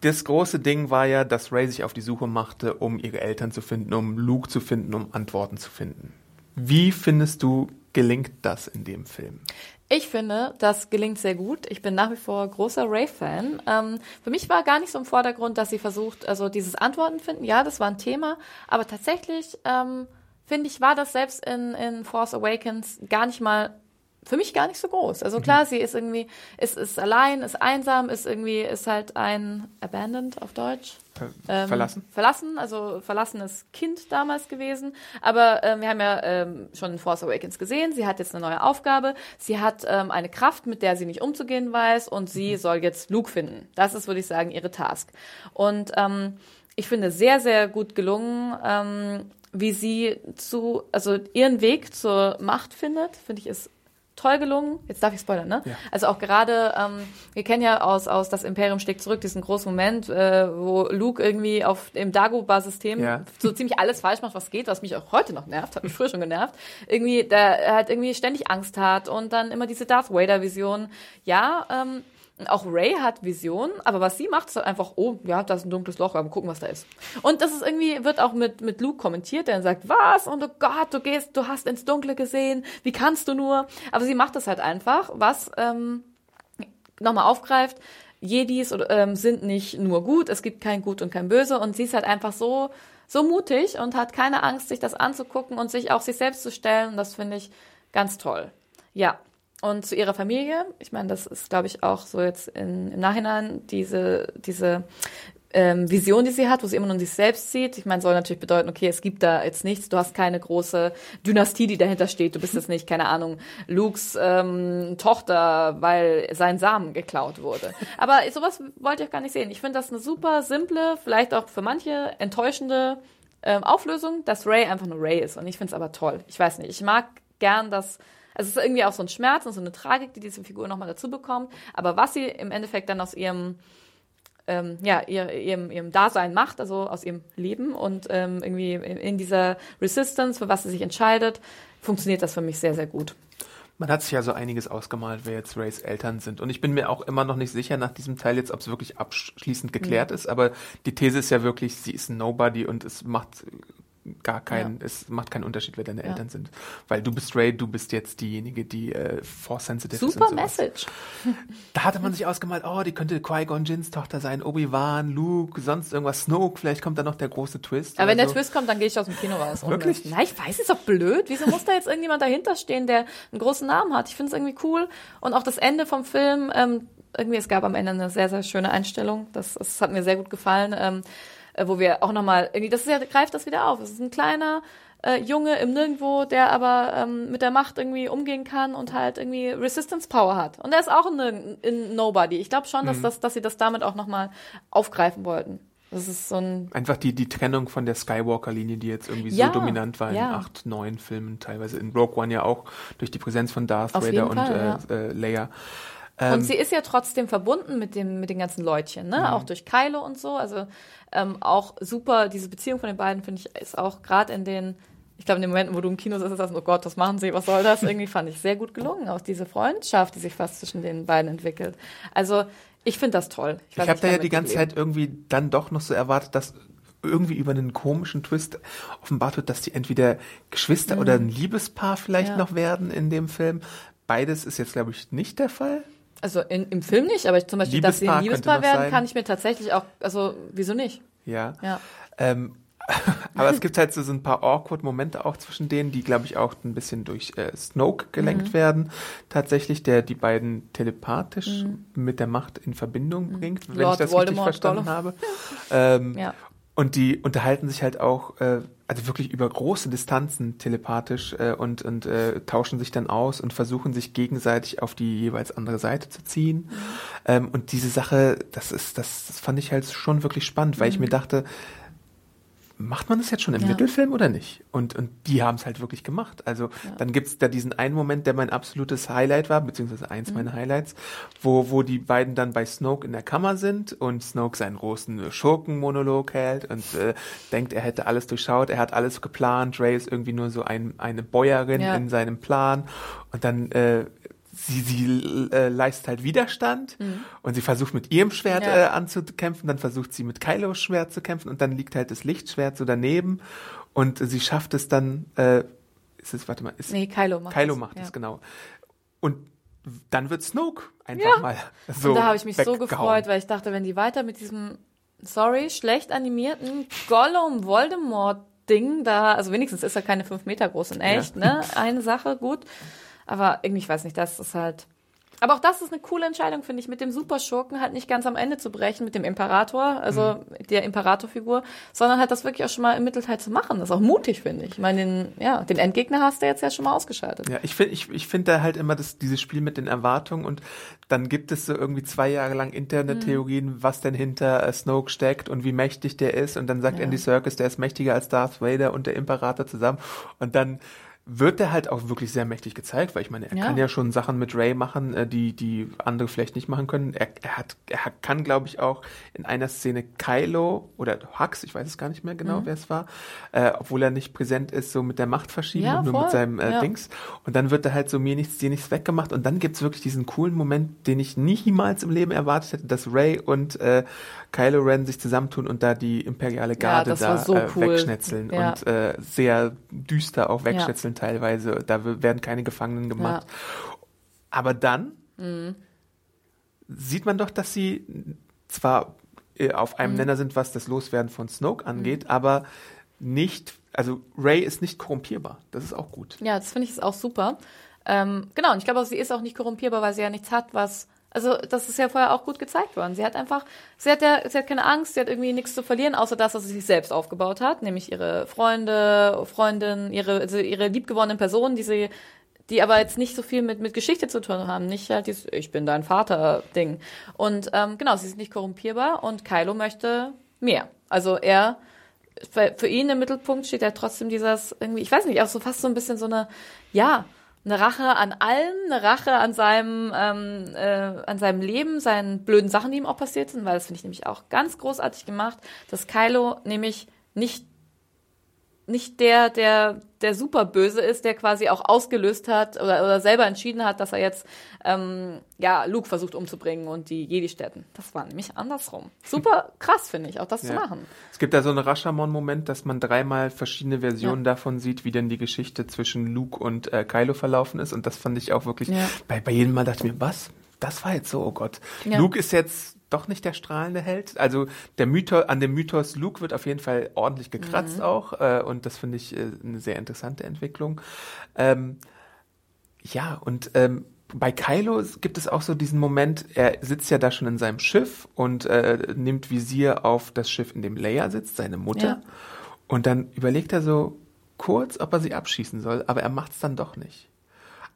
S1: Das große Ding war ja, dass Ray sich auf die Suche machte, um ihre Eltern zu finden, um Luke zu finden, um Antworten zu finden. Wie findest du, gelingt das in dem Film?
S2: Ich finde, das gelingt sehr gut. Ich bin nach wie vor großer Ray-Fan. Ähm, für mich war gar nicht so im Vordergrund, dass sie versucht, also dieses Antworten finden. Ja, das war ein Thema. Aber tatsächlich, ähm, finde ich, war das selbst in, in Force Awakens gar nicht mal, für mich gar nicht so groß. Also klar, sie ist irgendwie, ist, ist allein, ist einsam, ist irgendwie, ist halt ein abandoned auf Deutsch.
S1: Äh, verlassen?
S2: Verlassen, also verlassenes Kind damals gewesen. Aber ähm, wir haben ja ähm, schon in Force Awakens gesehen, sie hat jetzt eine neue Aufgabe. Sie hat ähm, eine Kraft, mit der sie nicht umzugehen weiß und sie soll jetzt Luke finden. Das ist, würde ich sagen, ihre Task. Und ähm, ich finde sehr, sehr gut gelungen, ähm, wie sie zu, also ihren Weg zur Macht findet, finde ich ist toll gelungen. Jetzt darf ich spoilern, ne?
S1: Ja.
S2: Also auch gerade, ähm, wir kennen ja aus, aus Das Imperium schlägt zurück diesen großen Moment, äh, wo Luke irgendwie auf dem Dagobah-System
S1: Ja.
S2: so ziemlich alles falsch macht, was geht, was mich auch heute noch nervt, hat mich früher schon genervt. Irgendwie, der halt irgendwie ständig Angst hat und dann immer diese Darth Vader-Vision. Ja, ähm, auch Ray hat Visionen, aber was sie macht, ist halt einfach, oh, ja, da ist ein dunkles Loch, aber gucken, was da ist. Und das ist irgendwie, wird auch mit, mit Luke kommentiert, der dann sagt, was? Und oh Gott, du gehst, du hast ins Dunkle gesehen, wie kannst du nur? Aber sie macht das halt einfach, was, ähm, nochmal aufgreift, Jedis ähm, sind nicht nur gut, es gibt kein Gut und kein Böse und sie ist halt einfach so, so mutig und hat keine Angst, sich das anzugucken und sich auch sich selbst zu stellen und das finde ich ganz toll. Ja. Und zu ihrer Familie, ich meine, das ist, glaube ich, auch so jetzt in, im Nachhinein diese, diese ähm, Vision, die sie hat, wo sie immer nur sich selbst sieht. Ich meine, soll natürlich bedeuten, okay, es gibt da jetzt nichts, du hast keine große Dynastie, die dahinter steht. Du bist jetzt nicht, keine Ahnung, Lukes ähm, Tochter, weil sein Samen geklaut wurde. Aber sowas wollte ich auch gar nicht sehen. Ich finde das eine super simple, vielleicht auch für manche enttäuschende ähm, Auflösung, dass Ray einfach nur Ray ist. Und ich finde es aber toll. Ich weiß nicht, ich mag gern das. Es ist irgendwie auch so ein Schmerz und so eine Tragik, die diese Figur nochmal dazu bekommt. Aber was sie im Endeffekt dann aus ihrem ähm, ja, ihr, ihrem, ihrem Dasein macht, also aus ihrem Leben und ähm, irgendwie in, in dieser Resistance, für was sie sich entscheidet, funktioniert das für mich sehr, sehr gut.
S1: Man hat sich ja so einiges ausgemalt, wer jetzt Rays Eltern sind. Und ich bin mir auch immer noch nicht sicher nach diesem Teil jetzt, ob es wirklich abschließend geklärt ist. Aber die These ist ja wirklich, sie ist ein Nobody und es macht gar keinen,
S2: Ja.
S1: es macht keinen Unterschied, wer deine Eltern sind. Weil du bist Ray, du bist jetzt diejenige, die äh, force sensitive ist.
S2: Super
S1: und.
S2: Message.
S1: Da hatte man sich ausgemalt, oh, die könnte Qui-Gon Jinns Tochter sein, Obi-Wan, Luke, sonst irgendwas, Snoke, vielleicht kommt da noch der große Twist.
S2: Aber wenn
S1: oder
S2: der
S1: so.
S2: Twist kommt, dann gehe ich aus dem Kino raus.
S1: Wirklich?
S2: Nein, ich weiß, ist doch blöd. Wieso muss da jetzt irgendjemand dahinter stehen, der einen großen Namen hat? Ich finde es irgendwie cool. Und auch das Ende vom Film, ähm, irgendwie, es gab am Ende eine sehr, sehr schöne Einstellung. Das, das hat mir sehr gut gefallen. Ähm, äh, wo wir auch nochmal, irgendwie, das ist ja, greift das wieder auf. Es ist ein kleiner äh, Junge im Nirgendwo, der aber ähm, mit der Macht irgendwie umgehen kann und halt irgendwie Resistance Power hat. Und er ist auch ein, ein Nobody. Ich glaube schon, dass,
S1: Mhm.
S2: das, dass sie das damit auch nochmal aufgreifen wollten. Das ist so ein
S1: Einfach die, die Trennung von der Skywalker-Linie, die jetzt irgendwie
S2: Ja,
S1: so dominant war in
S2: ja.
S1: acht, neun Filmen, teilweise in Rogue One ja auch durch die Präsenz von Darth
S2: Auf
S1: Vader und
S2: Fall,
S1: äh, äh, Leia. Ähm,
S2: Und sie ist ja trotzdem verbunden mit dem, mit den ganzen Leutchen, ne?
S1: Mhm.
S2: Auch durch Kylo und so. Also ähm, auch super, diese Beziehung von den beiden, finde ich, ist auch gerade in den, ich glaube, in den Momenten, wo du im Kino sitzt, sagst, oh Gott, was machen sie, was soll das? Irgendwie fand ich sehr gut gelungen. Auch diese Freundschaft, die sich fast zwischen den beiden entwickelt. Also ich finde das toll.
S1: Ich
S2: weiß
S1: habe da ja die ganze. Zeit irgendwie dann doch noch so erwartet, dass irgendwie über einen komischen Twist offenbart wird, dass die entweder Geschwister oder ein Liebespaar vielleicht
S2: Mhm. Ja.
S1: noch werden in dem Film. Beides ist jetzt, glaube ich, nicht der Fall.
S2: Also in, im Film nicht, aber zum Beispiel, dass sie ein Liebespaar werden,
S1: sein.
S2: kann ich mir tatsächlich auch, also wieso nicht?
S1: Ja.
S2: Ja.
S1: Ähm, aber es gibt halt so, so ein paar awkward Momente auch zwischen denen, die, glaube ich, auch ein bisschen durch äh, Snoke gelenkt
S2: Mhm.
S1: werden. Tatsächlich, der die beiden telepathisch mit der Macht in Verbindung bringt, wenn
S2: Mhm. Lord
S1: ich das
S2: Voldemort,
S1: richtig verstanden
S2: Gollum.
S1: habe. Ähm,
S2: Ja.
S1: Und die unterhalten sich halt auch, äh, also wirklich über große Distanzen telepathisch äh, und, und äh, tauschen sich dann aus und versuchen sich gegenseitig auf die jeweils andere Seite zu ziehen. Mhm. Ähm, und diese Sache, das ist, das, das fand ich halt schon wirklich spannend, weil mhm. ich mir dachte, macht man das jetzt schon im ja. Mittelfilm oder nicht? Und, und die haben es halt wirklich gemacht. Also ja. dann gibt's da diesen einen Moment, der mein absolutes Highlight war, beziehungsweise eins mhm. meiner Highlights, wo, wo die beiden dann bei Snoke in der Kammer sind und Snoke seinen großen Schurkenmonolog hält und äh, denkt, er hätte alles durchschaut, er hat alles geplant, Ray ist irgendwie nur so ein, eine Bäuerin ja. in seinem Plan und dann äh, sie, sie äh, leistet halt Widerstand mhm. und sie versucht mit ihrem Schwert ja. äh, anzukämpfen, dann versucht sie mit Kylos Schwert zu kämpfen und dann liegt halt das Lichtschwert so daneben und sie schafft es dann, äh, ist es, warte mal, ist,
S2: nee, Kylo macht
S1: Kylo macht es, genau. Und dann wird Snoke einfach ja. mal so
S2: Und da habe ich mich so gefreut, weil ich dachte, wenn die weiter mit diesem, sorry, schlecht animierten Gollum Voldemort Ding da, also wenigstens ist er keine fünf Meter groß in echt, ja. ne? Eine Sache, gut. Aber irgendwie, ich weiß nicht, das ist halt. Aber auch das ist eine coole Entscheidung, finde ich, mit dem Superschurken halt nicht ganz am Ende zu brechen, mit dem Imperator, also mhm. der Imperatorfigur, sondern halt das wirklich auch schon mal im Mittelteil zu machen. Das ist auch mutig, finde ich. Ich meine, den, ja, den Endgegner hast du jetzt ja schon mal ausgeschaltet.
S1: Ja, ich finde ich, ich finde da halt immer das, dieses Spiel mit den Erwartungen und dann gibt es so irgendwie zwei Jahre lang Internettheorien, mhm. was denn hinter äh, Snoke steckt und wie mächtig der ist und dann sagt ja. Andy Serkis, der ist mächtiger als Darth Vader und der Imperator zusammen und dann wird er halt auch wirklich sehr mächtig gezeigt, weil ich meine, er ja. kann ja schon Sachen mit Ray machen, äh, die die andere vielleicht nicht machen können. Er, er hat, er kann, glaube ich, auch in einer Szene Kylo oder Hux, ich weiß es gar nicht mehr genau, mhm. wer es war, äh, obwohl er nicht präsent ist, so mit der Macht verschieben ja, nur mit seinem äh, ja. Dings. Und dann wird er halt so mir nichts, dir nichts weggemacht. Und dann gibt's wirklich diesen coolen Moment, den ich niemals im Leben erwartet hätte, dass Ray und äh, Kylo Ren sich zusammentun und da die imperiale Garde da so äh, cool. wegschnetzeln und äh, sehr düster auch wegschnetzeln teilweise. Da werden keine Gefangenen gemacht. Ja. Aber dann mhm. sieht man doch, dass sie zwar äh, auf einem mhm. Nenner sind, was das Loswerden von Snoke angeht, mhm. aber nicht, also Ray ist nicht korrumpierbar. Das ist auch gut.
S2: Ja, das finde ich ist auch super. Ähm, genau, und ich glaube, sie ist auch nicht korrumpierbar, weil sie ja nichts hat, was also das ist ja vorher auch gut gezeigt worden. Sie hat einfach, sie hat ja, sie hat keine Angst, sie hat irgendwie nichts zu verlieren, außer das, was sie sich selbst aufgebaut hat, nämlich ihre Freunde, Freundin, ihre, also ihre liebgewonnenen Personen, die sie, die aber jetzt nicht so viel mit mit Geschichte zu tun haben, nicht halt dieses Ich bin dein Vater Ding. Und ähm, genau, sie ist nicht korrumpierbar und Kylo möchte mehr. Also er für ihn im Mittelpunkt steht ja trotzdem dieses irgendwie, ich weiß nicht, auch so fast so ein bisschen so eine, ja, eine Rache an allem, eine Rache an seinem, ähm, äh, an seinem Leben, seinen blöden Sachen, die ihm auch passiert sind, weil das finde ich nämlich auch ganz großartig gemacht, dass Kylo nämlich nicht nicht der, der, der super böse ist, der quasi auch ausgelöst hat oder, oder selber entschieden hat, dass er jetzt ähm, ja Luke versucht umzubringen und die Jedi-Städten. Das war nämlich andersrum. Super krass, finde ich, auch das ja. zu machen.
S1: Es gibt da so einen Rashomon-Moment, dass man dreimal verschiedene Versionen ja. davon sieht, wie denn die Geschichte zwischen Luke und äh, Kylo verlaufen ist. Und das fand ich auch wirklich, ja. bei, bei jedem Mal dachte ich mir, was? Das war jetzt so, oh Gott. Luke ist jetzt doch nicht der strahlende Held. Also der Mythos, an dem Mythos Luke wird auf jeden Fall ordentlich gekratzt mhm. auch. Äh, und das finde ich äh, eine sehr interessante Entwicklung. Ähm, ja, und ähm, bei Kylo gibt es auch so diesen Moment, er sitzt ja da schon in seinem Schiff und äh, nimmt Visier auf das Schiff, in dem Leia sitzt, seine Mutter. Ja. Und dann überlegt er so kurz, ob er sie abschießen soll, aber er macht es dann doch nicht.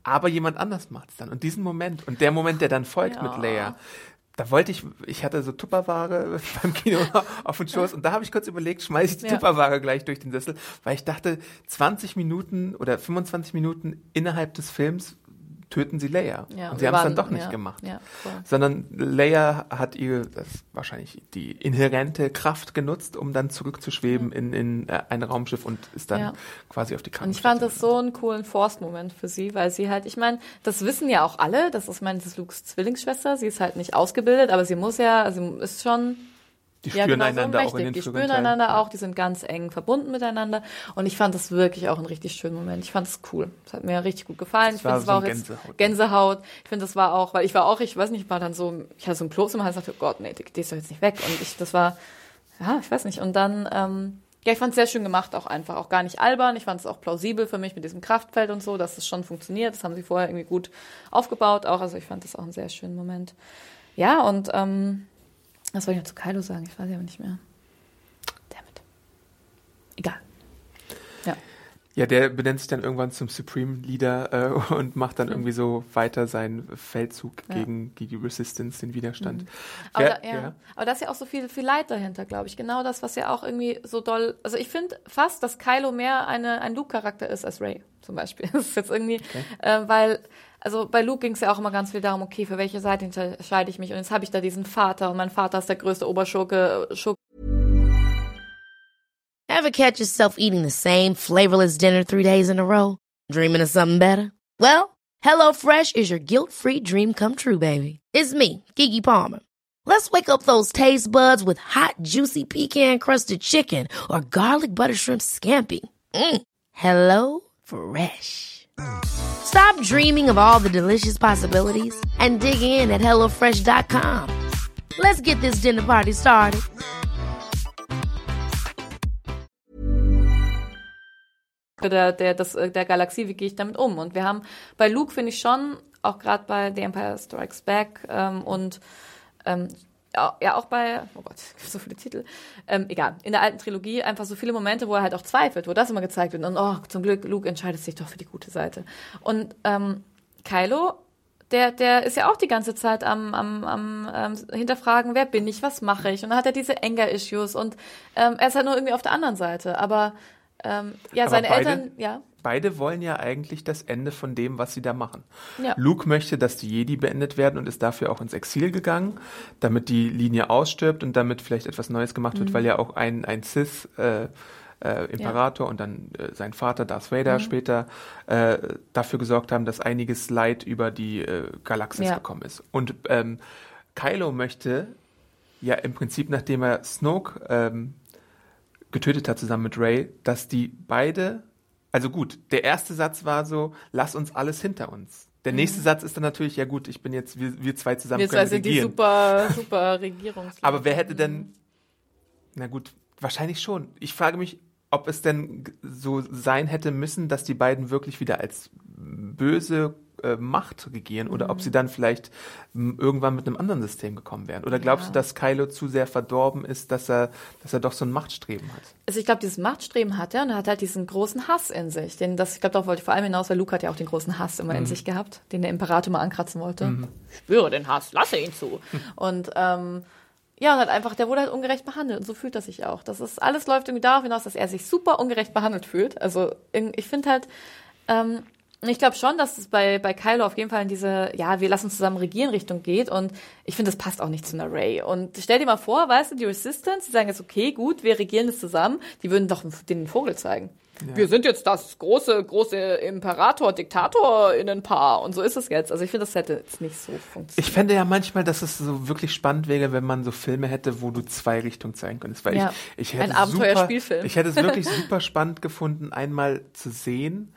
S1: Aber jemand anders macht es dann. Und diesen Moment und der Moment, der dann folgt ja. mit Leia, da wollte ich, ich hatte so Tupperware beim Kino auf den Schoß und da habe ich kurz überlegt, schmeiße ich die ja. Tupperware gleich durch den Sessel, weil ich dachte, 20 Minuten oder 25 Minuten innerhalb des Films töten sie Leia. Ja, und sie haben es dann doch nicht ja, gemacht. Ja, Sondern Leia hat ihr das wahrscheinlich die inhärente Kraft genutzt, um dann zurückzuschweben in, in äh, ein Raumschiff und ist dann quasi auf die Krankheit.
S2: Und ich fand das so einen coolen Force-Moment für sie, weil sie halt, ich meine, das wissen ja auch alle, das ist meine, das ist Lukes Zwillingsschwester, sie ist halt nicht ausgebildet, aber sie muss ja, sie ist schon
S1: die spüren ja, genau, einander so auch in den
S2: Die spüren einander auch, die sind ganz eng verbunden miteinander. Und ich fand das wirklich auch ein richtig schönen Moment. Ich fand es cool. Es hat mir richtig gut gefallen. Das ich finde, es war, war auch jetzt Gänsehaut. Gänsehaut. Ich finde, das war auch, weil ich war auch, ich weiß nicht, ich war dann so, ich hatte so ein Kloß im Hals und dachte, oh Gott, nee, die, die ist doch jetzt nicht weg. Und ich, das war, ja, ich weiß nicht. Und dann, ähm, ja, ich fand es sehr schön gemacht, auch einfach, auch gar nicht albern. Ich fand es auch plausibel für mich mit diesem Kraftfeld und so, dass es schon funktioniert. Das haben sie vorher irgendwie gut aufgebaut auch. Also ich fand das auch einen sehr schönen Moment. Ja, und ähm, was wollte ich noch zu Kaido sagen? Ich weiß ja nicht mehr. Damit. Egal.
S1: Ja. Ja, der benennt sich dann irgendwann zum Supreme Leader äh, und macht dann mhm. irgendwie so weiter seinen Feldzug
S2: ja.
S1: gegen, gegen die Resistance, den Widerstand. Mhm.
S2: Aber,
S1: Wer,
S2: da, ja. Ja. Aber da ist ja auch so viel, viel Leid dahinter, glaube ich. Genau das, was ja auch irgendwie so doll. Also ich finde fast, dass Kylo mehr eine, ein Luke-Charakter ist als Ray zum Beispiel. Das ist jetzt irgendwie, okay. äh, weil also bei Luke ging es ja auch immer ganz viel darum, okay, für welche Seite entscheide ich mich? Und jetzt habe ich da diesen Vater und mein Vater ist der größte Oberschurke, Schurke
S3: Ever catch yourself eating the same flavorless dinner three days in a row? Dreaming of something better? Well, HelloFresh is your guilt-free dream come true, baby. It's me, Kiki Palmer. Let's wake up those taste buds with hot, juicy pecan-crusted chicken or garlic butter shrimp scampi. Mm. Hello Fresh. Stop dreaming of all the delicious possibilities and dig in at HelloFresh.com. Let's get this dinner party started.
S2: der, der, das, äh, der Galaxie, wie gehe ich damit um? Und wir haben bei Luke, finde ich schon, auch gerade bei The Empire Strikes Back ähm, und ähm, ja, auch bei, oh Gott, so viele Titel, ähm, egal, in der alten Trilogie einfach so viele Momente, wo er halt auch zweifelt, wo das immer gezeigt wird. Und oh, zum Glück, Luke entscheidet sich doch für die gute Seite. Und ähm, Kylo, der, der ist ja auch die ganze Zeit am, am, am ähm, hinterfragen, wer bin ich, was mache ich? Und dann hat er diese Anger-Issues und ähm, er ist halt nur irgendwie auf der anderen Seite. Aber ähm, ja,
S1: Aber
S2: seine
S1: beide-
S2: Eltern, ja.
S1: Beide wollen ja eigentlich das Ende von dem, was sie da machen.
S2: Ja.
S1: Luke möchte, dass die Jedi beendet werden und ist dafür auch ins Exil gegangen, damit die Linie ausstirbt und damit vielleicht etwas Neues gemacht
S2: Mhm.
S1: wird, weil ja auch ein, ein Sith äh, äh, Imperator und dann äh, sein Vater Darth
S2: Mhm.
S1: Vader später äh, dafür gesorgt haben, dass einiges Leid über die äh, Galaxis
S2: Ja.
S1: gekommen ist. Und ähm, Kylo möchte ja im Prinzip, nachdem er Snoke ähm, getötet hat zusammen mit Ray, dass die beide, also gut, der erste Satz war so, lass uns alles hinter uns. Der nächste Satz ist dann natürlich, ja gut, ich bin jetzt, wir, wir zwei zusammen
S2: Wir zwei
S1: können
S2: sind die
S1: regieren.
S2: super, super Regierungs.
S1: Aber wer hätte denn, na gut, wahrscheinlich schon. Ich frage mich, ob es denn so sein hätte müssen, dass die beiden wirklich wieder als böse äh, Macht regieren oder
S2: Mhm.
S1: ob sie dann vielleicht irgendwann mit einem anderen System gekommen wären. Oder glaubst
S2: Ja.
S1: du, dass Kylo zu sehr verdorben ist, dass er, dass er doch so ein Machtstreben hat?
S2: Also ich glaube, dieses Machtstreben hat er und er hat halt diesen großen Hass in sich. Den, das, ich glaube, darauf wollte ich vor allem hinaus, weil Luke hat ja auch den großen Hass immer
S1: Mhm.
S2: in sich gehabt, den der Imperator mal ankratzen wollte. Ich spüre den Hass, lasse ihn zu. und ähm, ja, und halt einfach, der wurde halt ungerecht behandelt und so fühlt er sich auch. Das ist, alles läuft irgendwie darauf hinaus, dass er sich super ungerecht behandelt fühlt. Also ich finde halt, ähm, ich glaube schon, dass es bei, bei Kylo auf jeden Fall in diese, ja, wir lassen uns zusammen regieren Richtung geht und ich finde, das passt auch nicht zu einer Ray. Und stell dir mal vor, weißt du, die Resistance, die sagen jetzt, okay, gut, wir regieren das zusammen, die würden doch den Vogel zeigen. Wir sind jetzt das große, große Imperator, Diktator in ein Paar und so ist es jetzt. Also ich finde, das hätte jetzt nicht so funktioniert.
S1: Ich fände ja manchmal, dass es so wirklich spannend wäre, wenn man so Filme hätte, wo du zwei Richtungen zeigen könntest. Weil
S2: Ja.
S1: ich, ich hätte
S2: Ein Abenteuerspielfilm.
S1: Ich hätte es wirklich super spannend gefunden, einmal zu sehen,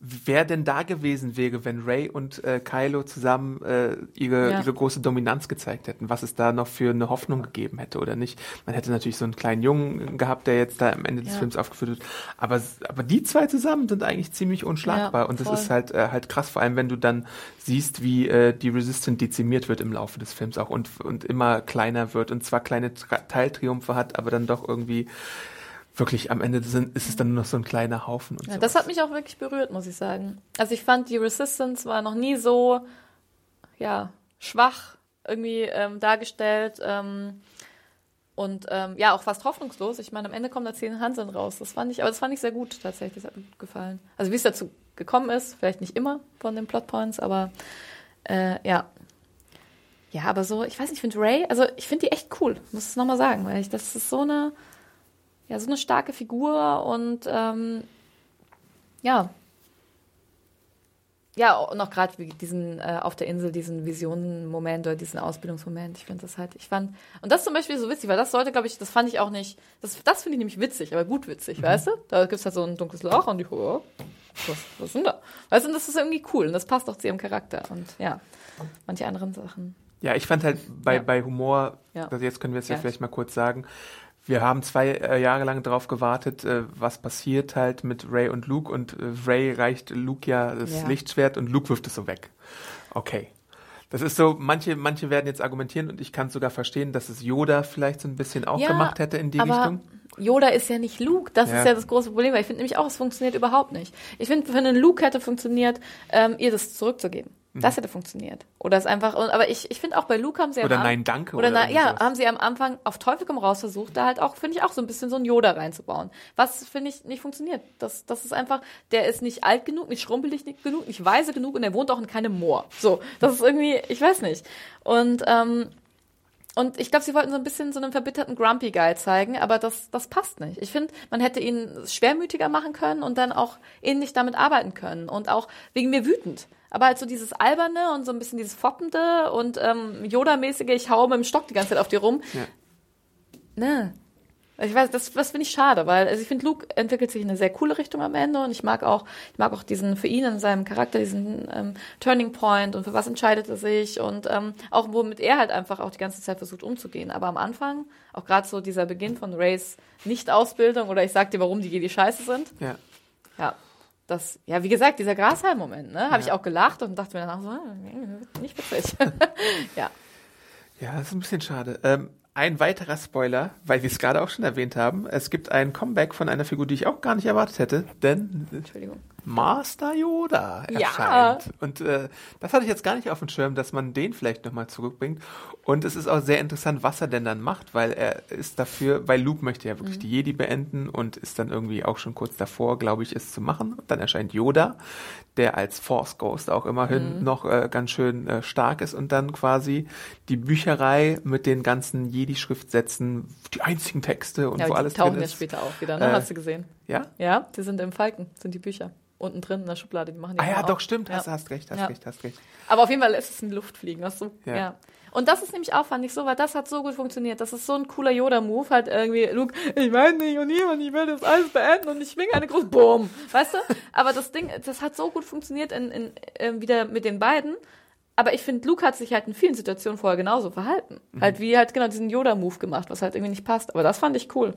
S1: wer denn da gewesen wäre, wenn Ray und äh, Kylo zusammen äh, ihre,
S2: Ja.
S1: ihre große Dominanz gezeigt hätten, was es da noch für eine Hoffnung gegeben hätte oder nicht. Man hätte natürlich so einen kleinen Jungen gehabt, der jetzt da am Ende des
S2: Ja.
S1: Films aufgeführt wird. Aber, aber die zwei zusammen sind eigentlich ziemlich unschlagbar.
S2: Ja,
S1: und das
S2: voll.
S1: ist halt, äh, halt krass, vor allem wenn du dann siehst, wie äh, die Resistance dezimiert wird im Laufe des Films auch und, und immer kleiner wird und zwar kleine Tra Teiltriumphe hat, aber dann doch irgendwie wirklich am Ende sind, ist es dann nur noch so ein kleiner Haufen und
S2: Ja,
S1: so.
S2: das hat mich auch wirklich berührt, muss ich sagen. Also ich fand, die Resistance war noch nie so, ja, schwach irgendwie ähm, dargestellt ähm, und ähm, ja, auch fast hoffnungslos. Ich meine, am Ende kommen da zehn Hanseln raus. Das fand ich, aber das fand ich sehr gut tatsächlich. Das hat mir gut gefallen. Also wie es dazu gekommen ist, vielleicht nicht immer von den Plotpoints, aber äh, ja. Ja, aber so, ich weiß nicht, ich finde Ray, also ich finde die echt cool, muss es nochmal sagen, weil ich, das ist so eine, ja, so eine starke Figur und ähm, ja. Ja, und auch gerade diesen äh, auf der Insel, diesen Visionenmoment oder diesen Ausbildungsmoment. Ich finde das halt, ich fand, und das zum Beispiel so witzig, weil das sollte, glaube ich, das fand ich auch nicht, das, das finde ich nämlich witzig, aber gut witzig, weißt du? Da gibt es halt so ein dunkles Loch und die, oh, was, was ist denn da? Weißt du, und das ist irgendwie cool und das passt auch zu ihrem Charakter und ja, manche anderen Sachen.
S1: Ja, ich fand halt bei,
S2: Ja.
S1: bei Humor,
S2: Ja.
S1: also jetzt können wir es ja,
S2: Ja.
S1: vielleicht mal kurz sagen, wir haben zwei äh, Jahre lang darauf gewartet, äh, was passiert halt mit Ray und Luke und äh, Ray reicht Luke ja das
S2: Ja.
S1: Lichtschwert und Luke wirft es so weg. Okay. Das ist so, manche, manche werden jetzt argumentieren und ich kann es sogar verstehen, dass es Yoda vielleicht so ein bisschen auch
S2: Ja,
S1: gemacht hätte in die
S2: aber
S1: Richtung.
S2: Yoda ist ja nicht Luke. Das
S1: Ja.
S2: ist ja das große Problem. Weil ich finde nämlich auch, es funktioniert überhaupt nicht. Ich finde, für einen Luke hätte funktioniert, ähm, ihr das zurückzugeben. Das hätte funktioniert. Oder es einfach, und, aber ich, ich finde auch bei Luke haben sie
S1: Mhm. Oder
S2: am
S1: Nein,
S2: An-
S1: danke
S2: Oder,
S1: oder
S2: na, ja, haben sie am Anfang auf Teufel komm raus versucht, da halt auch, finde ich, auch so ein bisschen so ein Yoda reinzubauen. Was, finde ich, nicht funktioniert. Das, das ist einfach, der ist nicht alt genug, nicht schrumpelig nicht genug, nicht weise genug und er wohnt auch in keinem Moor. So, das ist irgendwie, ich weiß nicht. Und, ähm, und ich glaube, sie wollten so ein bisschen so einen verbitterten Grumpy Guy zeigen, aber das, das passt nicht. Ich finde, man hätte ihn schwermütiger machen können und dann auch ähnlich damit arbeiten können und auch wegen mir wütend. Aber halt so dieses Alberne und so ein bisschen dieses Foppende und ähm, Yoda-mäßige, ich hau mit dem Stock die ganze Zeit auf dir rum.
S1: Ja.
S2: Ne. Ich weiß, das, das finde ich schade, weil also ich finde, Luke entwickelt sich in eine sehr coole Richtung am Ende und ich mag auch, ich mag auch diesen für ihn in seinem Charakter diesen ähm, Turning Point und für was entscheidet er sich und ähm, auch womit er halt einfach auch die ganze Zeit versucht umzugehen. Aber am Anfang, auch gerade so dieser Beginn von Rays Nicht-Ausbildung oder ich sag dir, warum die Jedi scheiße sind,
S1: Ja.
S2: ja, das, ja, wie gesagt, dieser Grashalm-Moment, ne, habe ich auch gelacht und dachte mir danach so, äh, nicht witzig. ja.
S1: Ja, das ist ein bisschen schade. Ähm, ein weiterer Spoiler, weil wir es gerade auch schon erwähnt haben. Es gibt ein Comeback von einer Figur, die ich auch gar nicht erwartet hätte, denn
S2: Entschuldigung.
S1: Master Yoda
S2: Ja.
S1: erscheint. Und äh, das hatte ich jetzt gar nicht auf dem Schirm, dass man den vielleicht nochmal zurückbringt. Und es ist auch sehr interessant, was er denn dann macht, weil er ist dafür, weil Luke möchte ja wirklich die Jedi beenden und ist dann irgendwie auch schon kurz davor, glaube ich, es zu machen. Und dann erscheint Yoda, der als Force Ghost auch immerhin noch äh, ganz schön äh, stark ist und dann quasi die Bücherei mit den ganzen Jedi-Schriftsätzen, die einzigen Texte und
S2: Ja,
S1: wo
S2: aber die
S1: alles
S2: tauchen
S1: drin
S2: jetzt
S1: ist.
S2: später auch wieder, ne?
S1: Äh,
S2: Hast du gesehen?
S1: Ja?
S2: Ja, die sind im Falken, sind die Bücher. Unten drin in der Schublade, die machen die
S1: Ah ja,
S2: immer
S1: doch, stimmt,
S2: Ja.
S1: hast, hast recht, hast
S2: Ja.
S1: recht, hast recht.
S2: Aber auf jeden Fall lässt es in die Luft fliegen, weißt du?
S1: Ja.
S2: Ja. Und das ist nämlich auch, fand ich so, weil das hat so gut funktioniert. Das ist so ein cooler Yoda-Move, halt irgendwie, Luke, ich meine nicht und niemand, ich will das alles beenden und ich schwinge eine große Boom. Weißt du? Aber das Ding, das hat so gut funktioniert in, in, äh, wieder mit den beiden. Aber ich finde, Luke hat sich halt in vielen Situationen vorher genauso verhalten.
S1: Mhm.
S2: Halt wie halt genau diesen Yoda-Move gemacht, was halt irgendwie nicht passt. Aber das fand ich cool.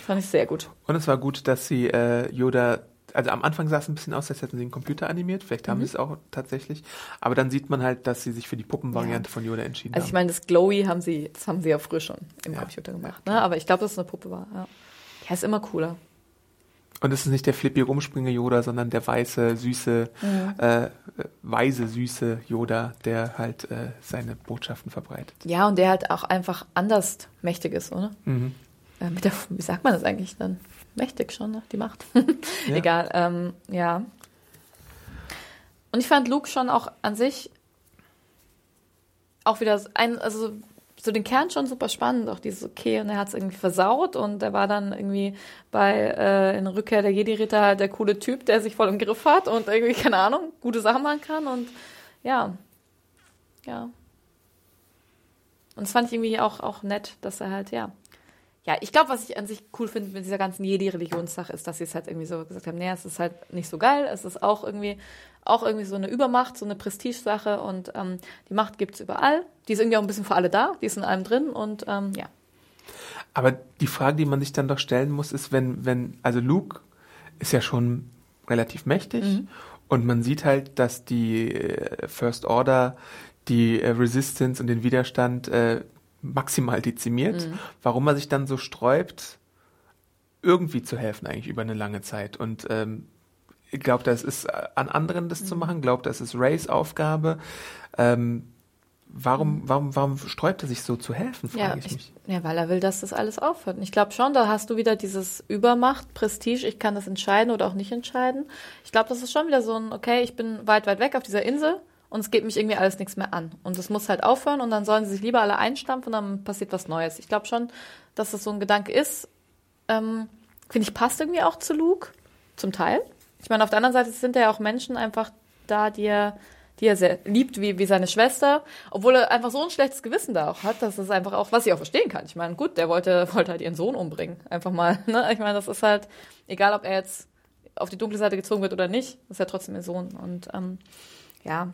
S2: Fand ich sehr gut.
S1: Und es war gut, dass sie äh, Yoda, also am Anfang sah es ein bisschen aus, als hätten sie einen Computer animiert, vielleicht
S2: Mhm.
S1: haben sie es auch tatsächlich, aber dann sieht man halt, dass sie sich für die Puppenvariante von Yoda entschieden
S2: Also ich
S1: haben.
S2: meine, das Glowy haben sie, das haben sie ja früher schon im
S1: Ja.
S2: Computer gemacht. Ne? Aber ich glaube, dass es eine Puppe war. Ja. ja, ist immer cooler.
S1: Und es ist nicht der flippy rumspringe Yoda, sondern der weiße, süße, äh, äh, weise, süße Yoda, der halt äh, seine Botschaften verbreitet.
S2: Ja, und der halt auch einfach anders mächtig ist, oder?
S1: Mhm.
S2: Äh, mit der, wie sagt man das eigentlich dann? Mächtig schon, ne? Die Macht.
S1: Ja.
S2: Egal, ähm, ja. Und ich fand Luke schon auch an sich auch wieder ein, also so den Kern schon super spannend, auch dieses okay, und er hat es irgendwie versaut und er war dann irgendwie bei äh, in der Rückkehr der Jedi-Ritter halt der coole Typ, der sich voll im Griff hat und irgendwie, keine Ahnung, gute Sachen machen kann und ja, ja. Und das fand ich irgendwie auch, auch nett, dass er halt, ja. Ja, ich glaube, was ich an sich cool finde mit dieser ganzen Jedi-Religionssache, ist, dass sie es halt irgendwie so gesagt haben, nee, es ist halt nicht so geil, es ist auch irgendwie, auch irgendwie so eine Übermacht, so eine Prestigesache und ähm, die Macht gibt's überall. Die ist irgendwie auch ein bisschen für alle da, die ist in allem drin und ähm, ja.
S1: Aber die Frage, die man sich dann doch stellen muss, ist, wenn, wenn, also Luke ist ja schon relativ mächtig
S2: Mhm.
S1: und man sieht halt, dass die äh, First Order die äh, Resistance und den Widerstand äh, maximal dezimiert,
S2: Mhm.
S1: warum man sich dann so sträubt, irgendwie zu helfen eigentlich über eine lange Zeit und ähm, glaubt, es ist äh, an anderen das
S2: Mhm.
S1: zu machen, glaubt, es ist Rays Aufgabe. Ähm, warum, warum, warum sträubt er sich so zu helfen, frage
S2: Mhm. Ja,
S1: ich,
S2: ich,
S1: mich.
S2: ja, weil er will, dass das alles aufhört. Und ich glaube schon, da hast du wieder dieses Übermacht, Prestige, ich kann das entscheiden oder auch nicht entscheiden. Ich glaube, das ist schon wieder so ein, okay, ich bin weit, weit weg auf dieser Insel und es geht mich irgendwie alles nichts mehr an. Und es muss halt aufhören und dann sollen sie sich lieber alle einstampfen und dann passiert was Neues. Ich glaube schon, dass das so ein Gedanke ist. Ähm, Finde ich, passt irgendwie auch zu Luke, zum Teil. Ich meine, auf der anderen Seite sind ja auch Menschen einfach da, die er, die er sehr liebt, wie, wie seine Schwester, obwohl er einfach so ein schlechtes Gewissen da auch hat, dass es einfach auch, was ich auch verstehen kann. Ich meine, gut, der wollte, wollte halt ihren Sohn umbringen. Einfach mal, ne? Ich meine, das ist halt, egal ob er jetzt auf die dunkle Seite gezogen wird oder nicht, ist ja trotzdem ihr Sohn. Und ähm, ja.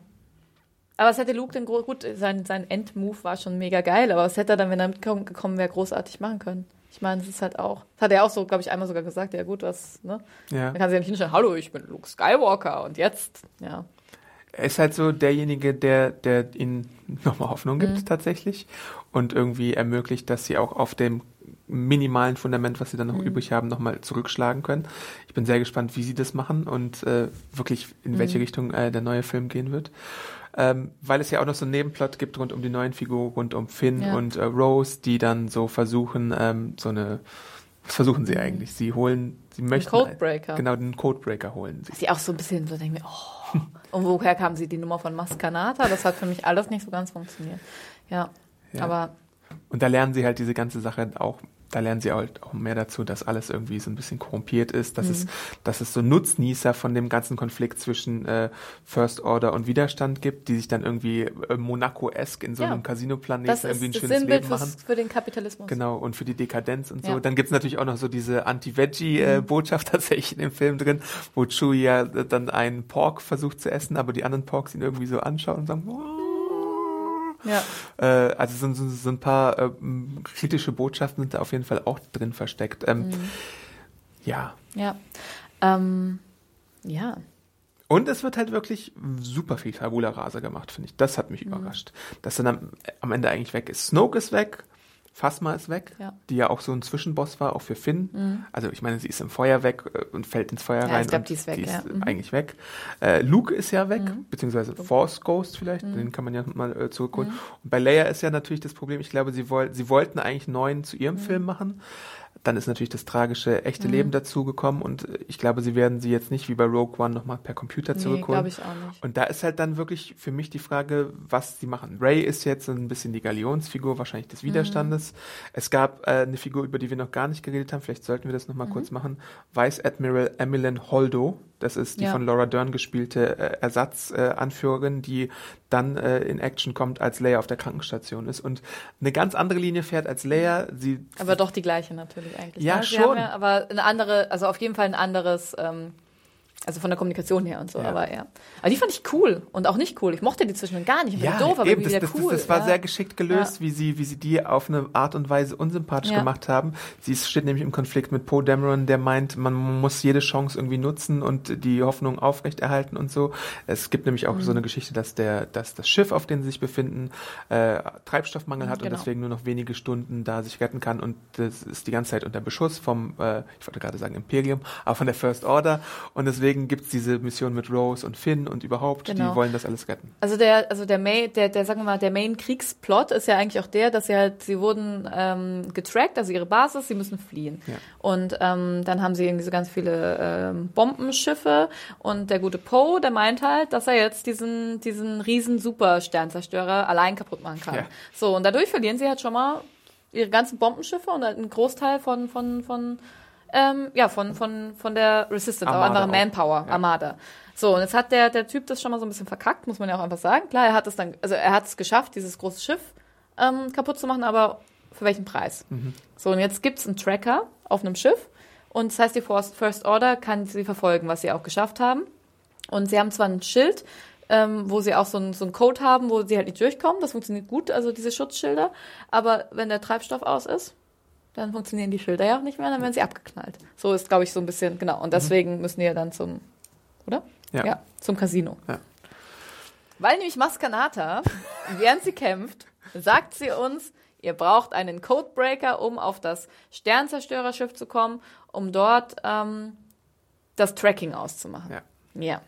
S2: Aber was hätte Luke denn gut, sein, sein Endmove war schon mega geil, aber was hätte er dann, wenn er mitgekommen wäre, großartig machen können? Ich meine, das ist halt auch, das hat er auch so, glaube ich, einmal sogar gesagt, ja gut, was, ne?
S1: Ja.
S2: Dann kann sie ja nicht hinstellen, hallo, ich bin Luke Skywalker und jetzt, ja.
S1: Er ist halt so derjenige, der, der ihnen nochmal Hoffnung gibt
S2: Mhm.
S1: tatsächlich und irgendwie ermöglicht, dass sie auch auf dem minimalen Fundament, was sie dann noch
S2: Mhm.
S1: übrig haben, nochmal zurückschlagen können. Ich bin sehr gespannt, wie sie das machen und äh, wirklich in welche
S2: Mhm.
S1: Richtung äh, der neue Film gehen wird. Ähm, weil es ja auch noch so einen Nebenplot gibt rund um die neuen Figuren, rund um Finn
S2: Ja.
S1: und äh, Rose, die dann so versuchen, ähm, so eine, was versuchen sie eigentlich? Sie holen, sie möchten
S2: Codebreaker.
S1: genau den Codebreaker holen. Sie.
S2: Sie auch so ein bisschen so denke ich mir, oh. Und woher kam sie die Nummer von Maskanata? Das hat für mich alles nicht so ganz funktioniert. Ja.
S1: Ja.
S2: Aber
S1: Und da lernen sie halt diese ganze Sache auch, da lernen sie halt auch mehr dazu, dass alles irgendwie so ein bisschen korrumpiert ist, dass es, dass es so Nutznießer von dem ganzen Konflikt zwischen äh, First Order und Widerstand gibt, die sich dann irgendwie äh, Monaco-esk in so
S2: Ja.
S1: einem Casino-Planeten
S2: das
S1: irgendwie ein schönes
S2: Sinnbild
S1: Leben
S2: fürs,
S1: machen.
S2: für den Kapitalismus.
S1: Genau, und für die Dekadenz und so.
S2: Ja.
S1: Dann gibt's natürlich auch noch so diese
S2: Mhm.
S1: Anti-Veggie-Botschaft tatsächlich in dem Film drin, wo Chewie ja dann einen Pork versucht zu essen, aber die anderen Porks ihn irgendwie so anschauen und sagen, "Oh."
S2: Ja.
S1: Äh, also so, so, so ein paar äh, kritische Botschaften sind da auf jeden Fall auch drin versteckt. Ähm,
S2: Mhm.
S1: Ja.
S2: Ja. Ähm, ja.
S1: Und es wird halt wirklich super viel Tabula Rasa gemacht, finde ich. Das hat
S2: Mhm.
S1: mich überrascht. Dass dann am, am Ende eigentlich weg ist. Snoke ist weg, Phasma ist weg,
S2: Ja. Mhm.
S1: die ja auch so ein Zwischenboss war, auch für Finn. Also ich meine, sie ist im Feuer weg äh, und fällt ins Feuer
S2: Ja,
S1: rein.
S2: ich glaub,
S1: und
S2: die ist weg,
S1: Die
S2: ja.
S1: ist
S2: Mhm.
S1: eigentlich weg. Äh, Luke ist ja weg, beziehungsweise Force Ghost vielleicht, den kann man ja mal äh, zurückholen. Und bei Leia ist ja natürlich das Problem, ich glaube, sie, woll sie wollten eigentlich neuen zu ihrem Film machen. Dann ist natürlich das tragische echte Leben dazugekommen und äh, ich glaube, sie werden sie jetzt nicht wie bei Rogue One nochmal per Computer
S2: Nee,
S1: zurückholen.
S2: glaube ich auch nicht.
S1: Und da ist halt dann wirklich für mich die Frage, was sie machen. Ray ist jetzt ein bisschen die Galionsfigur, wahrscheinlich des Widerstandes. Es gab äh, eine Figur, über die wir noch gar nicht geredet haben, vielleicht sollten wir das nochmal kurz machen. Vice Admiral Emmeline Holdo. Das ist die
S2: Ja.
S1: von Laura Dern gespielte äh, Ersatzanführerin, äh, die dann äh, in Action kommt, als Leia auf der Krankenstation ist und eine ganz andere Linie fährt als Leia. Sie
S2: Aber doch die gleiche natürlich eigentlich.
S1: Ja,
S2: ne?
S1: Schon.
S2: Ja, aber eine andere, also auf jeden Fall ein anderes, ähm, also von der Kommunikation her und so,
S1: Ja.
S2: aber ja. Aber die fand ich cool und auch nicht cool. Ich mochte die zwischendurch gar nicht. Ich die doof, aber
S1: eben, das,
S2: wieder
S1: das,
S2: cool.
S1: das, das war
S2: ja.
S1: sehr geschickt gelöst,
S2: Ja.
S1: wie sie, wie sie die auf eine Art und Weise unsympathisch
S2: Ja.
S1: gemacht haben. Sie steht nämlich im Konflikt mit Poe Dameron, der meint, man muss jede Chance irgendwie nutzen und die Hoffnung aufrechterhalten und so. Es gibt nämlich auch so
S2: Mhm.
S1: eine Geschichte, dass der, dass das Schiff, auf dem sie sich befinden, äh, Treibstoffmangel hat und
S2: Genau.
S1: deswegen nur noch wenige Stunden da sich retten kann und das ist die ganze Zeit unter Beschuss vom, äh, ich wollte gerade sagen Imperium, aber von der First Order und deswegen gibt's diese Mission mit Rose und Finn und überhaupt,
S2: Genau.
S1: die wollen das alles retten.
S2: Also der, also der Main, der, der, sagen wir mal, der Main-Kriegsplot ist ja eigentlich auch der, dass sie halt, sie wurden ähm, getrackt, also ihre Basis, sie müssen fliehen.
S1: Ja.
S2: Und ähm, dann haben sie irgendwie so ganz viele ähm, Bombenschiffe und der gute Poe, der meint halt, dass er jetzt diesen, diesen riesen Super-Sternzerstörer allein kaputt machen kann.
S1: Ja.
S2: So, und dadurch verlieren sie halt schon mal ihre ganzen Bombenschiffe und halt einen Großteil von, von, von, ähm, ja, von, von, von der Resistance, aber
S1: Armada
S2: einfach
S1: auch.
S2: Manpower,
S1: Ja.
S2: Armada. So, und jetzt hat der, der Typ das schon mal so ein bisschen verkackt, muss man ja auch einfach sagen. Klar, er hat es dann, also er hat es geschafft, dieses große Schiff ähm, kaputt zu machen, aber für welchen Preis? So, und jetzt gibt's einen Tracker auf einem Schiff und das heißt, die Force- First Order kann sie verfolgen, was sie auch geschafft haben. Und sie haben zwar ein Schild, ähm, wo sie auch so einen so einen Code haben, wo sie halt nicht durchkommen. Das funktioniert gut, also diese Schutzschilder. Aber wenn der Treibstoff aus ist, dann funktionieren die Schilder ja auch nicht mehr, dann werden sie abgeknallt. So ist, glaube ich, so ein bisschen, genau. Und deswegen müssen die ja dann zum, oder?
S1: Ja.
S2: zum Casino.
S1: Ja.
S2: Weil nämlich Maskanata, während sie kämpft, sagt sie uns, ihr braucht einen Codebreaker, um auf das Sternzerstörerschiff zu kommen, um dort ähm, das Tracking auszumachen.
S1: Ja.
S2: Ja.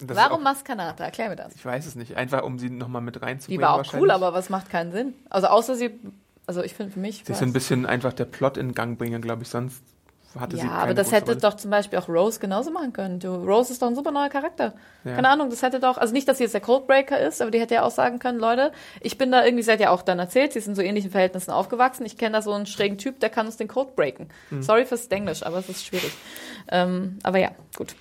S2: Warum
S1: auch-
S2: Maskanata? Erklär mir das.
S1: Ich weiß es nicht. Einfach um sie nochmal mit
S2: Die
S1: reinzubringen.
S2: war auch cool, aber was macht keinen Sinn? Also außer sie, also ich finde für mich.
S1: Sie ist ein bisschen einfach der Plot in Gang bringen, glaube ich. Sonst hatte sie
S2: ja, aber das hätte
S1: Rolle.
S2: doch zum Beispiel auch Rose genauso machen können. Du, Rose ist doch ein super neuer Charakter.
S1: Ja.
S2: Keine Ahnung, das hätte doch, also nicht, dass sie jetzt der Codebreaker ist, aber die hätte ja auch sagen können, Leute, ich bin da irgendwie, hat ja auch dann erzählt, sie in so ähnlichen Verhältnissen aufgewachsen. Ich kenne da so einen schrägen Typ, der kann uns den Code breaken.
S1: Hm.
S2: Sorry fürs Englisch, aber es ist schwierig. Ähm, aber ja, gut.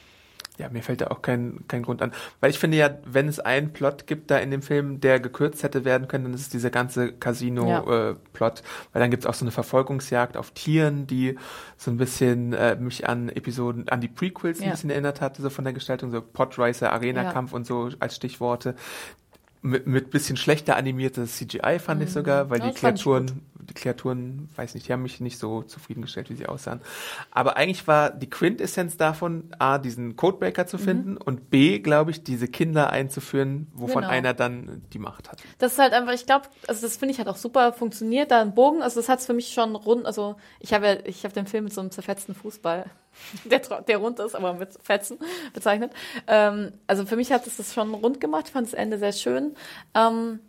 S1: Ja, mir fällt da auch kein, kein Grund an. Weil ich finde ja, wenn es einen Plot gibt da in dem Film, der gekürzt hätte werden können, dann ist es dieser ganze Casino-Plot. Weil dann gibt es auch so eine Verfolgungsjagd auf Tieren, die so ein bisschen äh, mich an Episoden, an die Prequels ein
S2: Ja.
S1: bisschen erinnert hatte, so von der Gestaltung, so Podracer, Arena-Kampf und so als Stichworte. Mit, mit bisschen schlechter animiertes CGI fand ich sogar, weil
S2: Mhm. Ja,
S1: die
S2: das ich
S1: Kreaturen die Kreaturen, weiß nicht, die haben mich nicht so zufriedengestellt, wie sie aussahen. Aber eigentlich war die Quintessenz davon, A, diesen Codebreaker zu finden und B, glaube ich, diese Kinder einzuführen, wovon
S2: Genau.
S1: einer dann die Macht hat.
S2: Das ist halt einfach, ich glaube, also das finde ich hat auch super funktioniert, da ein Bogen, also das hat es für mich schon rund, also ich habe ja, ich habe den Film mit so einem zerfetzten Fußball, der, der rund ist, aber mit Fetzen bezeichnet. Ähm, also für mich hat es das schon rund gemacht, fand das Ende sehr schön. Ähm,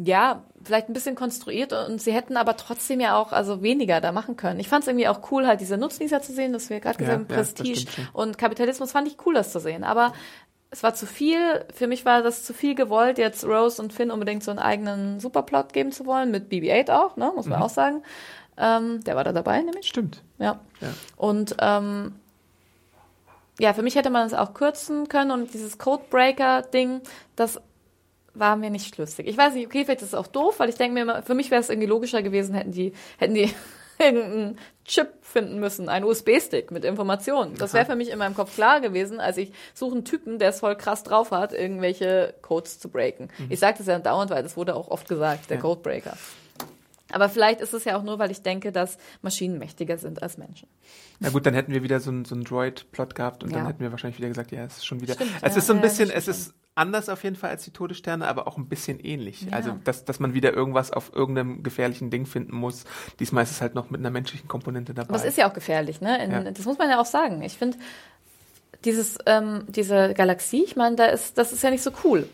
S2: ja, vielleicht ein bisschen konstruiert und sie hätten aber trotzdem ja auch also weniger da machen können. Ich fand es irgendwie auch cool, halt diese Nutznießer zu sehen, dass wir gerade
S1: Ja,
S2: gesagt haben,
S1: ja, das
S2: Prestige
S1: schon.
S2: und Kapitalismus fand ich cool, das zu sehen. Aber es war zu viel, für mich war das zu viel gewollt, jetzt Rose und Finn unbedingt so einen eigenen Superplot geben zu wollen, mit BB-8 auch, ne, muss
S1: Mhm.
S2: man auch sagen. Ähm, der war da dabei, nämlich.
S1: Stimmt.
S2: Ja.
S1: Ja.
S2: Und ähm, ja, für mich hätte man es auch kürzen können und dieses Codebreaker-Ding, das war mir nicht schlüssig. Ich weiß nicht, okay, vielleicht ist es auch doof, weil ich denke mir immer, für mich wäre es irgendwie logischer gewesen, hätten die, hätten die irgendeinen Chip finden müssen, einen USB-Stick mit Informationen. Das wäre für mich in meinem Kopf klar gewesen, als ich suche einen Typen, der es voll krass drauf hat, irgendwelche Codes zu breaken. Ich sage das ja dauernd, weil das wurde auch oft gesagt, der
S1: Ja.
S2: Codebreaker. Aber vielleicht ist es ja auch nur, weil ich denke, dass Maschinen mächtiger sind als Menschen.
S1: Na gut, dann hätten wir wieder so einen so einen Droid-Plot gehabt und dann
S2: Ja.
S1: hätten wir wahrscheinlich wieder gesagt, ja, es ist schon wieder.
S2: Stimmt,
S1: es
S2: ja,
S1: ist so ein bisschen, es ist anders auf jeden Fall als die Todessterne, aber auch ein bisschen ähnlich.
S2: Ja.
S1: Also, dass, dass man wieder irgendwas auf irgendeinem gefährlichen Ding finden muss. Diesmal ist es halt noch mit einer menschlichen Komponente dabei.
S2: Aber es ist ja auch gefährlich, ne? In,
S1: Ja.
S2: Das muss man ja auch sagen. Ich finde, dieses, ähm, diese Galaxie, ich meine, da ist, das ist ja nicht so cool.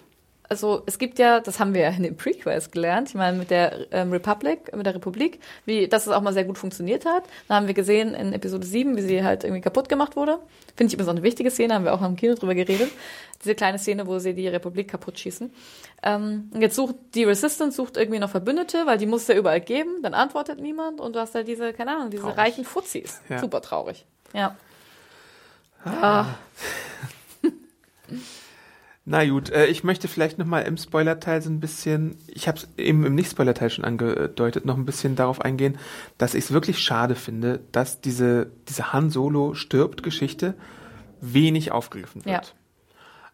S2: Also es gibt ja, das haben wir ja in den Prequels gelernt, ich meine mit der ähm, Republic, mit der Republik, wie, dass es auch mal sehr gut funktioniert hat. Da haben wir gesehen in Episode 7, wie sie halt irgendwie kaputt gemacht wurde. Finde ich immer so eine wichtige Szene, haben wir auch im Kino drüber geredet. Diese kleine Szene, wo sie die Republik kaputt schießen. Ähm, und jetzt sucht die Resistance sucht irgendwie noch Verbündete, weil die muss es ja überall geben, dann antwortet niemand und du hast halt diese, keine Ahnung, diese
S1: Traurig.
S2: reichen Fuzis.
S1: Ja.
S2: Super traurig. Ja.
S1: Na gut, äh, ich möchte vielleicht noch mal im Spoilerteil so ein bisschen, ich habe es eben im Nicht-Spoilerteil schon angedeutet, noch ein bisschen darauf eingehen, dass ich es wirklich schade finde, dass diese, diese Han Solo stirbt Geschichte wenig aufgegriffen wird.
S2: Ja.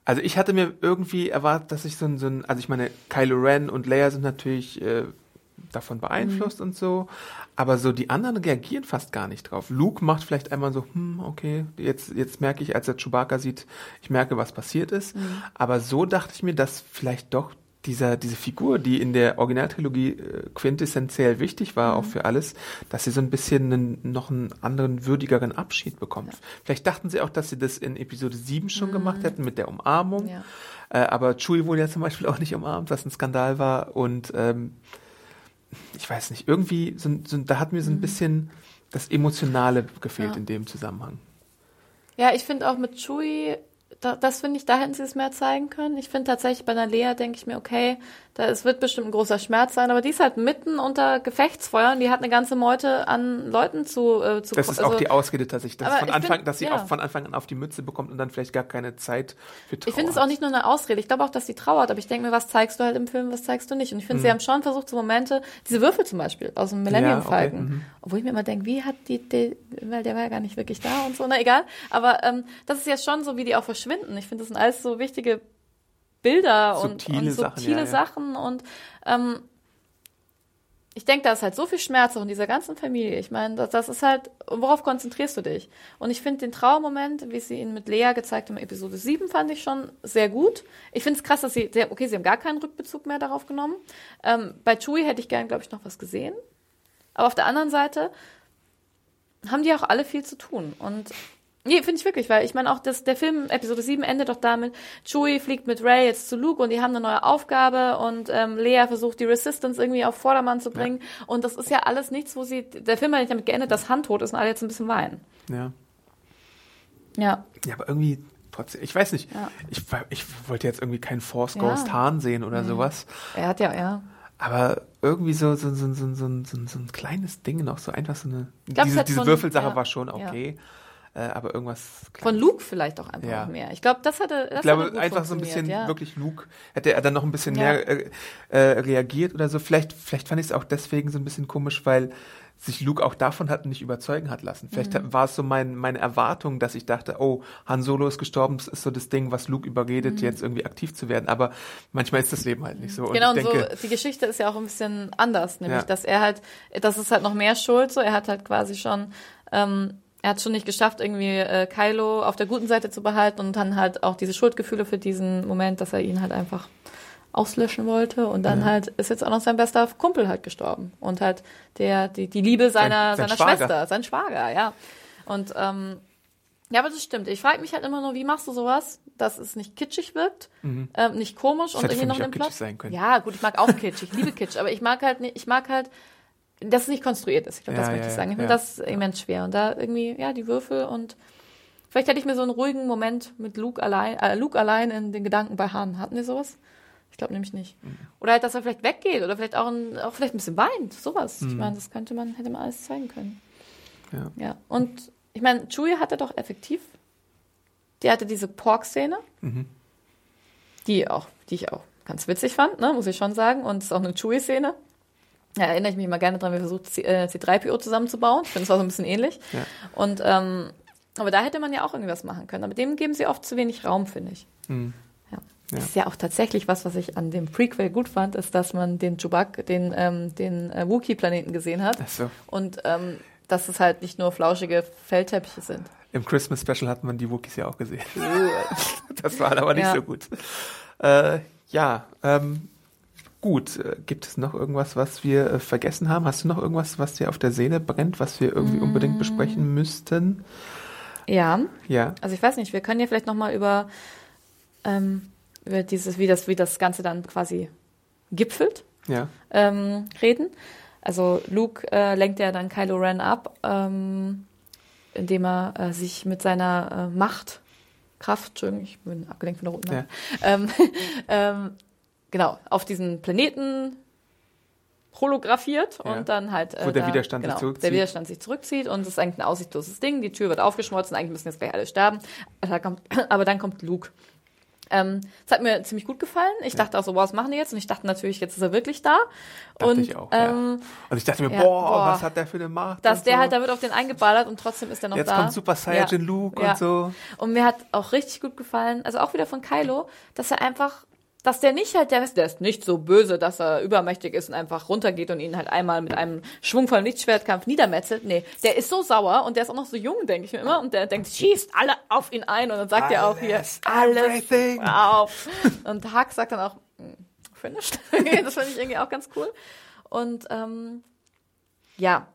S1: Also ich hatte mir irgendwie erwartet, dass ich so ein, so ein also ich meine, Kylo Ren und Leia sind natürlich äh, davon beeinflusst
S2: Mhm.
S1: und so, aber so die anderen reagieren fast gar nicht drauf. Luke macht vielleicht einmal so, hm, okay, jetzt, jetzt merke ich, als er Chewbacca sieht, ich merke, was passiert ist.
S2: Mhm.
S1: Aber so dachte ich mir, dass vielleicht doch dieser, diese Figur, die in der Originaltrilogie äh, quintessentiell wichtig war,
S2: Mhm.
S1: auch für alles, dass sie so ein bisschen einen, noch einen anderen, würdigeren Abschied bekommt. Vielleicht dachten sie auch, dass sie das in Episode 7 schon gemacht hätten mit der Umarmung.
S2: Mhm. Ja.
S1: Äh, aber Chewie wurde ja zum Beispiel auch nicht umarmt, was ein Skandal war. Und ähm, ich weiß nicht, irgendwie, so, so, da hat mir so ein bisschen das Emotionale gefehlt
S2: Mhm. Ja.
S1: in dem Zusammenhang.
S2: Ja, ich finde auch mit Chewie, da, das finde ich, da hätten sie es mehr zeigen können. Ich finde tatsächlich bei einer Lea denke ich mir, okay, da es wird bestimmt ein großer Schmerz sein, aber die ist halt mitten unter Gefechtsfeuer und die hat eine ganze Meute an Leuten zu, äh, zu
S1: Das ist
S2: also,
S1: auch die Ausrede tatsächlich, dass, von Anfang,
S2: find-
S1: dass sie
S2: ja.
S1: auch von Anfang an auf die Mütze bekommt und dann vielleicht gar keine Zeit für Trauer
S2: Ich finde es auch nicht nur eine Ausrede. Ich glaube auch, dass sie trauert, aber ich denke mir, was zeigst du halt im Film, was zeigst du nicht? Und ich finde, sie haben schon versucht, so Momente, diese Würfel zum Beispiel aus dem Millennium
S1: Mhm. Ja, okay,
S2: Falcon,
S1: mhm.
S2: obwohl ich mir immer denke, wie hat die, die, weil der war ja gar nicht wirklich da und so, na egal. Aber ähm, das ist ja schon so, wie die auch verschwinden. Ich finde, das sind alles so wichtige Bilder und,
S1: Subtile
S2: und
S1: Sachen,
S2: subtile
S1: ja, ja.
S2: Sachen und ähm, ich denke, da ist halt so viel Schmerz auch in dieser ganzen Familie. Ich meine, das, das ist halt, worauf konzentrierst du dich? Und ich finde den Trauermoment, wie sie ihn mit Lea gezeigt haben, in Episode 7, fand ich schon sehr gut. Ich finde es krass, dass sie, okay, sie haben gar keinen Rückbezug mehr darauf genommen. Ähm, bei Chewie hätte ich gern, glaube ich, noch was gesehen. Aber auf der anderen Seite haben die auch alle viel zu tun. Und nee, finde ich wirklich, weil ich meine auch, das, der Film Episode 7 endet doch damit, Chewie fliegt mit Ray jetzt zu Luke und die haben eine neue Aufgabe und ähm, Lea versucht die Resistance irgendwie auf Vordermann zu bringen. Und das ist ja alles nichts, wo sie, der Film hat nicht damit geendet, dass Han tot ist und alle jetzt ein bisschen weinen.
S1: Ja.
S2: Ja.
S1: ja, aber irgendwie trotzdem, ich weiß nicht,
S2: Ja.
S1: ich, ich wollte jetzt irgendwie keinen Force
S2: Ja.
S1: Ghost Han sehen oder sowas.
S2: Er hat ja, ja.
S1: Aber irgendwie so, so, so, so, so, so, so, ein kleines Ding noch, so einfach so eine.
S2: glaub, es
S1: diese diese Würfelsache
S2: ja,
S1: war schon
S2: ja.
S1: Äh, aber irgendwas.
S2: Von Luke vielleicht auch einfach
S1: Ja.
S2: noch mehr. Ich glaube, das hatte. Das
S1: Ich glaube, einfach so ein bisschen
S2: ja.
S1: wirklich Luke, hätte er dann noch ein bisschen
S2: Ja.
S1: mehr äh, äh, reagiert oder so. Vielleicht, vielleicht fand ich es auch deswegen so ein bisschen komisch, weil sich Luke auch davon hat nicht überzeugen hat lassen. Vielleicht
S2: Mhm.
S1: war es so mein, meine Erwartung, dass ich dachte, oh, Han Solo ist gestorben, das ist so das Ding, was Luke überredet, jetzt irgendwie aktiv zu werden. Aber manchmal ist das Leben halt nicht so.
S2: Mhm. Genau,
S1: und
S2: und
S1: denke,
S2: so, die Geschichte ist ja auch ein bisschen anders, nämlich,
S1: Ja.
S2: dass er halt, das ist halt noch mehr Schuld, so, er hat halt quasi schon, ähm, er hat schon nicht geschafft, irgendwie äh, Kylo auf der guten Seite zu behalten und dann halt auch diese Schuldgefühle für diesen Moment, dass er ihn halt einfach auslöschen wollte und dann halt ist jetzt auch noch sein bester Kumpel halt gestorben und halt der die, die Liebe seiner
S1: sein
S2: seiner
S1: Schwager.
S2: Schwester, sein Schwager, ja. Und ähm, ja, aber das stimmt. Ich frage mich halt immer nur, wie machst du sowas, dass es nicht kitschig wirkt, ähm, nicht komisch und
S1: Mhm. hätte
S2: irgendwie noch einen
S1: sein können.
S2: Ja, gut, ich mag auch Kitsch, ich liebe Kitsch, aber ich mag halt nicht, ich mag halt, dass es nicht konstruiert ist. Ich glaube, das
S1: Ja,
S2: möchte
S1: ja,
S2: ich sagen. Ich finde das immens schwer. Und da irgendwie, ja, die Würfel und vielleicht hätte ich mir so einen ruhigen Moment mit Luke allein, äh, Luke allein in den Gedanken bei Han. Hatten wir sowas? Ich glaube nämlich nicht.
S1: Mhm.
S2: Oder halt, dass er vielleicht weggeht oder vielleicht auch, ein, auch vielleicht ein bisschen weint. Sowas.
S1: Mhm.
S2: Ich meine, das könnte man, hätte man alles zeigen können.
S1: Ja.
S2: Ja. Und ich meine, Chewie hatte doch effektiv. Die hatte diese Pork-Szene,
S1: Mhm.
S2: die auch, die ich auch ganz witzig fand, ne, muss ich schon sagen. Und es ist auch eine Chewie-Szene. Da erinnere ich mich immer gerne dran, wie er versucht, C äh, C3PO zusammenzubauen. Ich finde, es war so ein bisschen ähnlich.
S1: Ja.
S2: Und, ähm, aber da hätte man ja auch irgendwas machen können. Aber dem geben sie oft zu wenig Raum, finde ich.
S1: Hm.
S2: Ja.
S1: Ja.
S2: Das ist ja auch tatsächlich was, was ich an dem Prequel gut fand, ist, dass man den Chewbacca, den, ähm, den äh, Wookiee-Planeten gesehen hat.
S1: Ach so.
S2: Und ähm, dass es halt nicht nur flauschige Feldteppiche sind.
S1: Im Christmas Special hat man die Wookies ja auch gesehen. das war aber nicht
S2: Ja.
S1: so gut. Äh, ja, ähm, gut. Äh, gibt es noch irgendwas, was wir äh, vergessen haben? Hast du noch irgendwas, was dir auf der Seele brennt, was wir irgendwie unbedingt besprechen müssten?
S2: Ja,
S1: Ja.
S2: also ich weiß nicht, wir können ja vielleicht nochmal über, ähm, über dieses, wie das, wie das Ganze dann quasi gipfelt,
S1: Ja.
S2: ähm, reden. Also Luke äh, lenkt ja dann Kylo Ren ab, ähm, indem er äh, sich mit seiner äh, Macht, Kraft, Entschuldigung, ich bin abgelenkt von der roten Lampe, ähm, ähm, genau, auf diesen Planeten holographiert
S1: Ja.
S2: und dann halt äh,
S1: Wo der
S2: da-
S1: Widerstand sich
S2: genau,
S1: zurückzieht.
S2: Der Widerstand sich zurückzieht und es ist eigentlich ein aussichtsloses Ding. Die Tür wird aufgeschmolzen, eigentlich müssen jetzt gleich alle sterben. Aber, kommt, aber dann kommt Luke. Ähm, das hat mir ziemlich gut gefallen. Ich dachte auch so, wow, was machen die jetzt? Und ich dachte natürlich, jetzt ist er wirklich da.
S1: Dachte
S2: und
S1: ich auch, ja.
S2: ähm,
S1: Und ich dachte mir,
S2: ja,
S1: boah,
S2: boah.
S1: was hat der für eine Macht?
S2: dass der
S1: so.
S2: halt, da wird auf den eingeballert und trotzdem ist er noch
S1: Jetzt
S2: da.
S1: kommt Super Saiyajin Luke und so.
S2: Und mir hat auch richtig gut gefallen, also auch wieder von Kylo, dass er einfach, dass der nicht halt, der ist, der ist nicht so böse, dass er übermächtig ist und einfach runtergeht und ihn halt einmal mit einem schwungvollen Lichtschwertkampf niedermetzelt. Nee, der ist so sauer und der ist auch noch so jung, denke ich mir immer. Und der denkt, schießt alle auf ihn ein. Und dann sagt er auch hier,
S1: Alles,
S2: auf. Und Hack sagt dann auch, "Mm, finished. das fand ich irgendwie auch ganz cool. Und ähm, ja,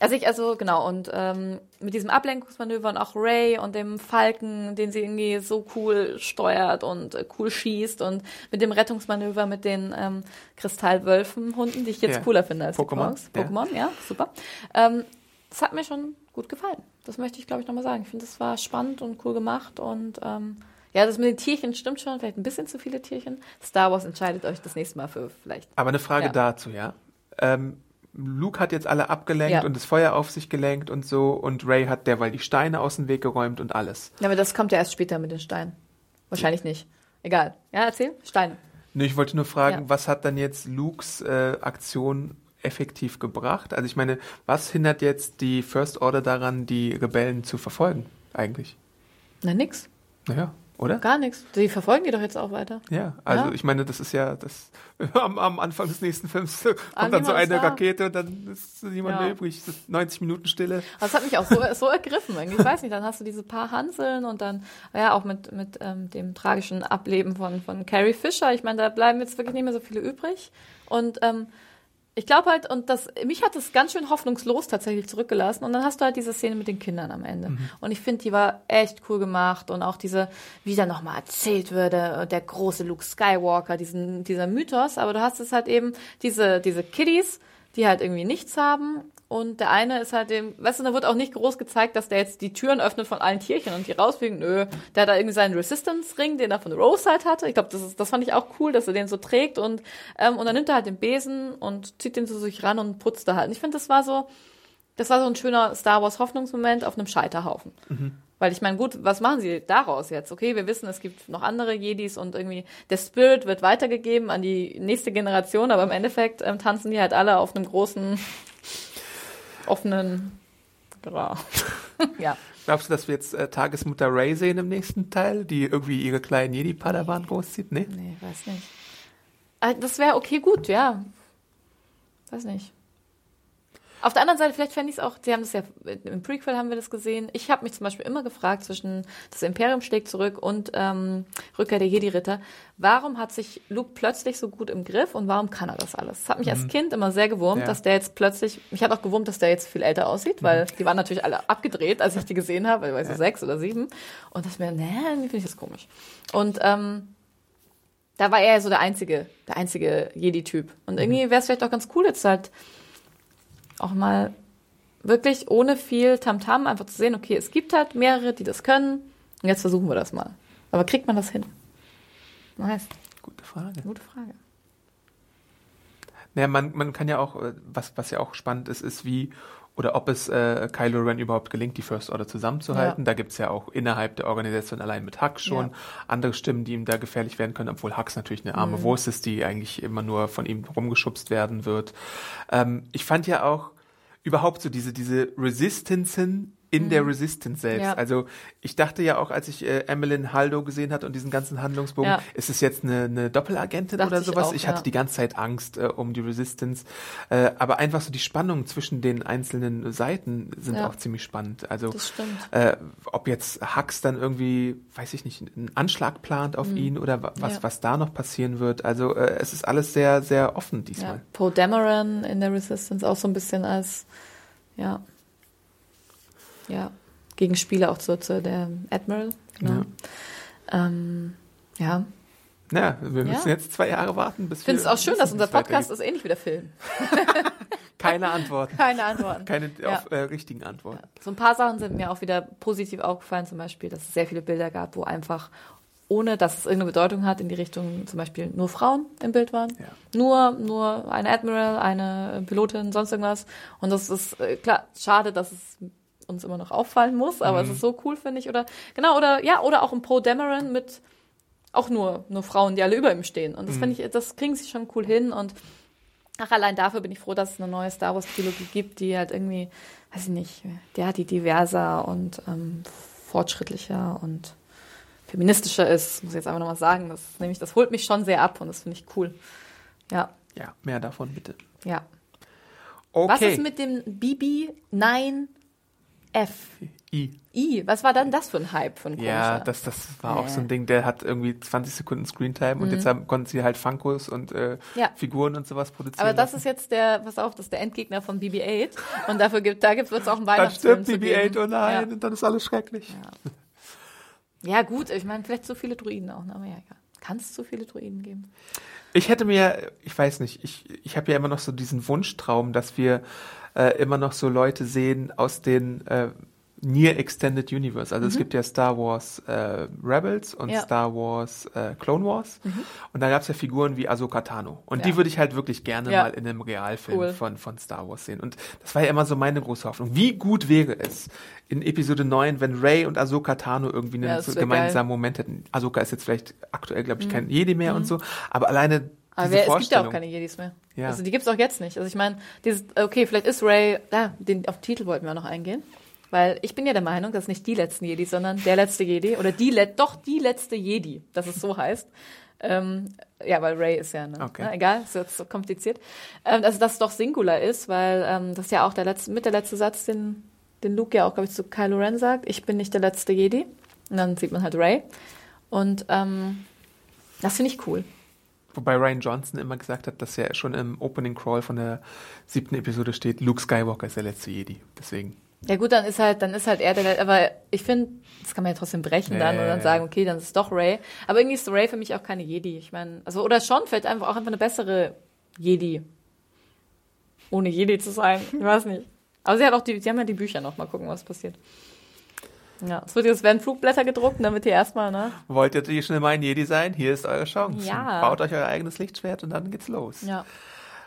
S2: also ich, also genau, und ähm, mit diesem Ablenkungsmanöver und auch Ray und dem Falken, den sie irgendwie so cool steuert und äh, cool schießt und mit dem Rettungsmanöver mit den ähm, Kristallwölfenhunden, die ich jetzt
S1: Ja.
S2: cooler finde als
S1: Pokémon,
S2: die Pokémon. Pokémon, ja, super. Ähm, das hat mir schon gut gefallen. Das möchte ich, glaube ich, nochmal sagen. Ich finde, das war spannend und cool gemacht und ähm, ja, das mit den Tierchen stimmt schon, vielleicht ein bisschen zu viele Tierchen. Star Wars entscheidet euch das nächste Mal für vielleicht.
S1: Aber eine Frage
S2: Ja.
S1: dazu, ja. Ähm, Luke hat jetzt alle abgelenkt
S2: Ja.
S1: und das Feuer auf sich gelenkt und so und Ray hat derweil die Steine aus dem Weg geräumt und alles.
S2: Ja, aber das kommt ja erst später mit den Steinen. Wahrscheinlich nicht. Egal. Ja, erzähl. Steine.
S1: Nee, ich wollte nur fragen,
S2: Ja.
S1: was hat dann jetzt Lukes äh, Aktion effektiv gebracht? Also ich meine, was hindert jetzt die First Order daran, die Rebellen zu verfolgen eigentlich?
S2: Na, nix.
S1: Naja, oder?
S2: Gar nichts. Die verfolgen die doch jetzt auch weiter.
S1: Ja, also
S2: Ja.
S1: ich meine, das ist ja das am, am Anfang des nächsten Films kommt dann so
S2: niemand ist
S1: eine. Rakete und dann ist niemand
S2: Ja.
S1: mehr übrig. Es ist 90 Minuten Stille.
S2: Das hat mich auch so, so ergriffen. Irgendwie. Ich weiß nicht, dann hast du diese paar Hanseln und dann, ja, auch mit, mit ähm, dem tragischen Ableben von, von Carrie Fisher. Ich meine, da bleiben jetzt wirklich nicht mehr so viele übrig. Und ähm, ich glaube halt, und das, mich hat das ganz schön hoffnungslos tatsächlich zurückgelassen. Und dann hast du halt diese Szene mit den Kindern am Ende. Und ich finde, die war echt cool gemacht. Und auch diese, wie da nochmal erzählt würde, der große Luke Skywalker, diesen, dieser Mythos. Aber du hast es halt eben, diese, diese Kiddies, die halt irgendwie nichts haben. Und der eine ist halt dem, weißt du, da wird auch nicht groß gezeigt, dass der jetzt die Türen öffnet von allen Tierchen und die rausfliegen. Nö, der hat da irgendwie seinen Resistance-Ring, den er von Rose halt hatte. Ich glaube, das, ist, das fand ich auch cool, dass er den so trägt. Und, ähm, und dann nimmt er halt den Besen und zieht den zu sich ran und putzt da halt. Und ich finde, das war so, das war so ein schöner Star Wars Hoffnungsmoment auf einem Scheiterhaufen. Weil ich meine, gut, was machen sie daraus jetzt? Okay, wir wissen, es gibt noch andere Jedis und irgendwie der Spirit wird weitergegeben an die nächste Generation, aber im Endeffekt ähm, tanzen die halt alle auf einem großen, offenen Gra. ja.
S1: Glaubst du, dass wir jetzt äh, Tagesmutter Ray sehen im nächsten Teil, die irgendwie ihre kleinen Jedi-Padawan großzieht? Nee?
S2: Nee, weiß nicht. Ah, Das wäre okay, gut, ja. Weiß nicht. Auf der anderen Seite, vielleicht fände ich es auch, sie haben das ja, im Prequel haben wir das gesehen. Ich habe mich zum Beispiel immer gefragt zwischen das Imperium schlägt zurück und ähm, Rückkehr der Jedi-Ritter, warum hat sich Luke plötzlich so gut im Griff und warum kann er das alles? Das hat mich als Kind immer sehr gewurmt,
S1: Ja.
S2: dass der jetzt plötzlich, mich hat auch gewurmt, dass der jetzt viel älter aussieht, weil die waren natürlich alle abgedreht, als ich die gesehen habe, weil ich so sechs oder sieben. Und das mir, nee, finde ich das komisch. Und ähm, da war er so der einzige, der einzige Jedi-Typ. Und irgendwie wäre es vielleicht auch ganz cool, jetzt halt auch mal wirklich ohne viel Tamtam einfach zu sehen, okay, es gibt halt mehrere, die das können. Und jetzt versuchen wir das mal. Aber kriegt man das hin? Nice.
S1: Gute Frage.
S2: Gute Frage.
S1: Naja, man, man kann ja auch, äh, was, was ja auch spannend ist, ist wie oder ob es äh, Kylo Ren überhaupt gelingt, die First Order zusammenzuhalten.
S2: Ja.
S1: Da gibt's ja auch innerhalb der Organisation allein mit Hux schon
S2: Ja.
S1: andere Stimmen, die ihm da gefährlich werden können, obwohl Hux natürlich eine
S2: Mhm.
S1: arme Wurst ist, die eigentlich immer nur von ihm rumgeschubst werden wird. Ähm, ich fand ja auch überhaupt so diese, diese Resistanzen in der Resistance selbst.
S2: Mhm. Ja.
S1: Also ich dachte ja auch, als ich äh, Emmeline Haldo gesehen hatte und diesen ganzen Handlungsbogen,
S2: Ja.
S1: ist es jetzt eine, eine Doppelagentin
S2: Dachte
S1: oder
S2: ich
S1: sowas?
S2: auch,
S1: ich hatte
S2: ja.
S1: die ganze Zeit Angst äh, um die Resistance. Äh, aber einfach so die Spannungen zwischen den einzelnen Seiten sind auch ziemlich spannend. Also äh, ob jetzt Hux dann irgendwie, weiß ich nicht, einen Anschlag plant auf ihn oder wa- was,
S2: Mhm.
S1: Was da noch passieren wird. Also äh, es ist alles sehr, sehr offen diesmal.
S2: Poe Dameron in der Resistance auch so ein bisschen als, ja, ja, Gegenspieler auch zu, zu der Admiral. Genau. Ja. Ähm, ja.
S1: Ja, wir müssen
S2: Ja.
S1: jetzt zwei Jahre warten, bis
S2: Ich finde es
S1: wir
S2: auch schön, dass unser Podcast ist ähnlich wie der Film.
S1: Keine Antworten.
S2: Keine Antworten.
S1: Keine
S2: Ja.
S1: auf, äh, richtigen Antworten.
S2: So ein paar Sachen sind mir auch wieder positiv aufgefallen, zum Beispiel, dass es sehr viele Bilder gab, wo einfach, ohne dass es irgendeine Bedeutung hat, in die Richtung zum Beispiel nur Frauen im Bild waren.
S1: Ja.
S2: Nur, nur eine Admiral, eine Pilotin, sonst irgendwas. Und das ist äh, klar, schade, dass es uns immer noch auffallen muss, aber es ist so cool, finde ich. Oder genau, oder ja, oder auch ein Poe Dameron mit auch nur, nur Frauen, die alle über ihm stehen. Und das finde ich, das kriegen sie schon cool hin und Ach, allein dafür bin ich froh, dass es eine neue Star Wars Trilogie gibt, die halt irgendwie, weiß ich nicht, ja, die diverser und ähm, fortschrittlicher und feministischer ist, muss ich jetzt einfach nochmal sagen. Das nämlich, das holt mich schon sehr ab und das finde ich cool. Ja,
S1: Ja, mehr davon bitte.
S2: ja.
S1: Okay.
S2: Was ist mit dem BB9F?
S1: I.
S2: I, was war dann das für ein Hype von
S1: Ja, das, das war auch so ein. Ding, der hat irgendwie 20 Sekunden Screentime und jetzt haben, konnten sie halt Funkos und äh,
S2: Mhm. Ja.
S1: Figuren und sowas produzieren.
S2: Aber das
S1: lassen.
S2: ist jetzt der, pass auf, das ist der Endgegner von BB-8 und dafür gibt, da gibt es auch einen
S1: Dann
S2: Weihnachtsfilm
S1: stirbt
S2: zu
S1: BB-8,
S2: geben.
S1: oh nein,
S2: Ja.
S1: und dann ist alles schrecklich.
S2: Ja, gut, ich meine, vielleicht zu viele Druiden auch, ne? aber ja, egal. Kann es zu viele Druiden geben?
S1: Ich hätte mir, ich weiß nicht, ich, ich habe ja immer noch so diesen Wunschtraum, dass wir äh, immer noch so Leute sehen aus den äh, Near Extended Universe. Also es gibt ja Star Wars äh, Rebels und
S2: Mhm. Ja. Mhm.
S1: Star Wars äh, Clone Wars. Und da gab es ja Figuren wie Ahsoka Tano. Und
S2: Ja.
S1: die würde ich halt wirklich gerne
S2: Ja.
S1: mal in einem Realfilm
S2: Cool.
S1: von, von Star Wars sehen. Und das war ja immer so meine große Hoffnung. Wie gut wäre es in Episode 9, wenn Ray und Ahsoka Tano irgendwie einen gemeinsamen Moment hätten. Ahsoka ist jetzt vielleicht aktuell, glaube ich, kein Jedi mehr und so. Aber alleine
S2: Mhm. Aber wer, es gibt ja auch keine Jedis mehr.
S1: Ja.
S2: Also die gibt es auch jetzt nicht. Also ich meine, dieses, okay, vielleicht ist Ray, da, den, auf den Titel wollten wir auch noch eingehen. Weil ich bin ja der Meinung, dass nicht die letzten Jedi, sondern der letzte Jedi oder die, le doch die letzte Jedi, dass es so heißt. Ähm, ja, weil Ray ist ja, ne?
S1: Okay.
S2: Na, egal, ist jetzt so kompliziert. Ähm, also, dass es doch Singular ist, weil ähm, das ist ja auch der letzte, mit der letzte Satz, den, den Luke ja auch, glaube ich, zu Kylo Ren sagt. Ich bin nicht der letzte Jedi. Und dann sieht man halt Ray. Und ähm, das finde ich cool.
S1: Wobei Ryan Johnson immer gesagt hat, dass ja schon im Opening Crawl von der siebten Episode steht, Luke Skywalker ist der letzte Jedi. Deswegen.
S2: Ja gut, dann ist halt, dann ist halt er der, aber ich finde, das kann man ja trotzdem brechen dann
S1: Ja,
S2: und dann sagen, okay, dann ist es doch Ray. Aber irgendwie ist Ray für mich auch keine Jedi. Ich meine, also oder schon, vielleicht einfach auch einfach eine bessere Jedi. Ohne Jedi zu sein. Ich weiß nicht. Aber sie hat auch die, sie haben ja die Bücher noch. Mal gucken, was passiert. Ja, es wird jetzt werden Flugblätter gedruckt, damit ihr erstmal, ne?
S1: Wollt ihr hier schnell mal ein Jedi sein? Hier ist eure Chance.
S2: Ja.
S1: Baut euch euer eigenes Lichtschwert und dann geht's los.
S2: Ja.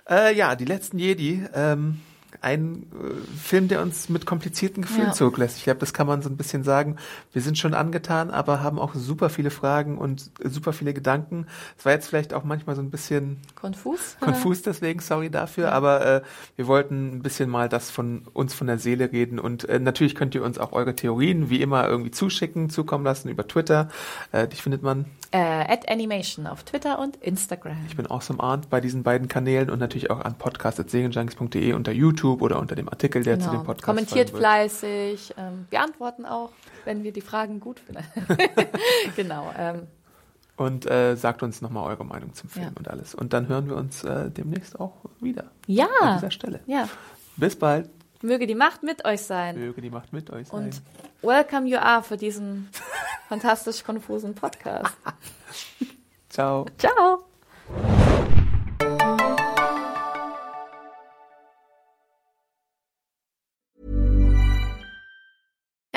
S1: Äh, ja, die letzten Jedi. Ähm, ein äh, Film, der uns mit komplizierten Gefühlen
S2: Ja.
S1: zurücklässt. Ich glaube, das kann man so ein bisschen sagen. Wir sind schon angetan, aber haben auch super viele Fragen und super viele Gedanken. Es war jetzt vielleicht auch manchmal so ein bisschen
S2: Konfus?
S1: konfus deswegen, sorry dafür, aber äh, wir wollten ein bisschen mal das von uns von der Seele reden und äh, natürlich könnt ihr uns auch eure Theorien wie immer irgendwie zuschicken, zukommen lassen über Twitter. Äh, dich findet man,
S2: Äh, at Animation auf Twitter und Instagram.
S1: ich bin Awesome Arndt bei diesen beiden Kanälen und natürlich auch an podcast.serienjunkies.de unter YouTube oder unter dem Artikel, der zu dem Podcast
S2: Genau. Kommentiert
S1: folgen wird.
S2: fleißig. Ähm, wir antworten auch, wenn wir die Fragen gut finden. genau. Ähm,
S1: Und äh, sagt uns nochmal eure Meinung zum Film
S2: Ja.
S1: und alles. Und dann hören wir uns äh, demnächst auch wieder
S2: ja.
S1: an dieser Stelle.
S2: Ja.
S1: Bis bald.
S2: Möge die Macht mit euch sein.
S1: Möge die Macht mit euch sein.
S2: Und welcome you are für diesen fantastisch konfusen Podcast.
S1: Ciao.
S2: Ciao.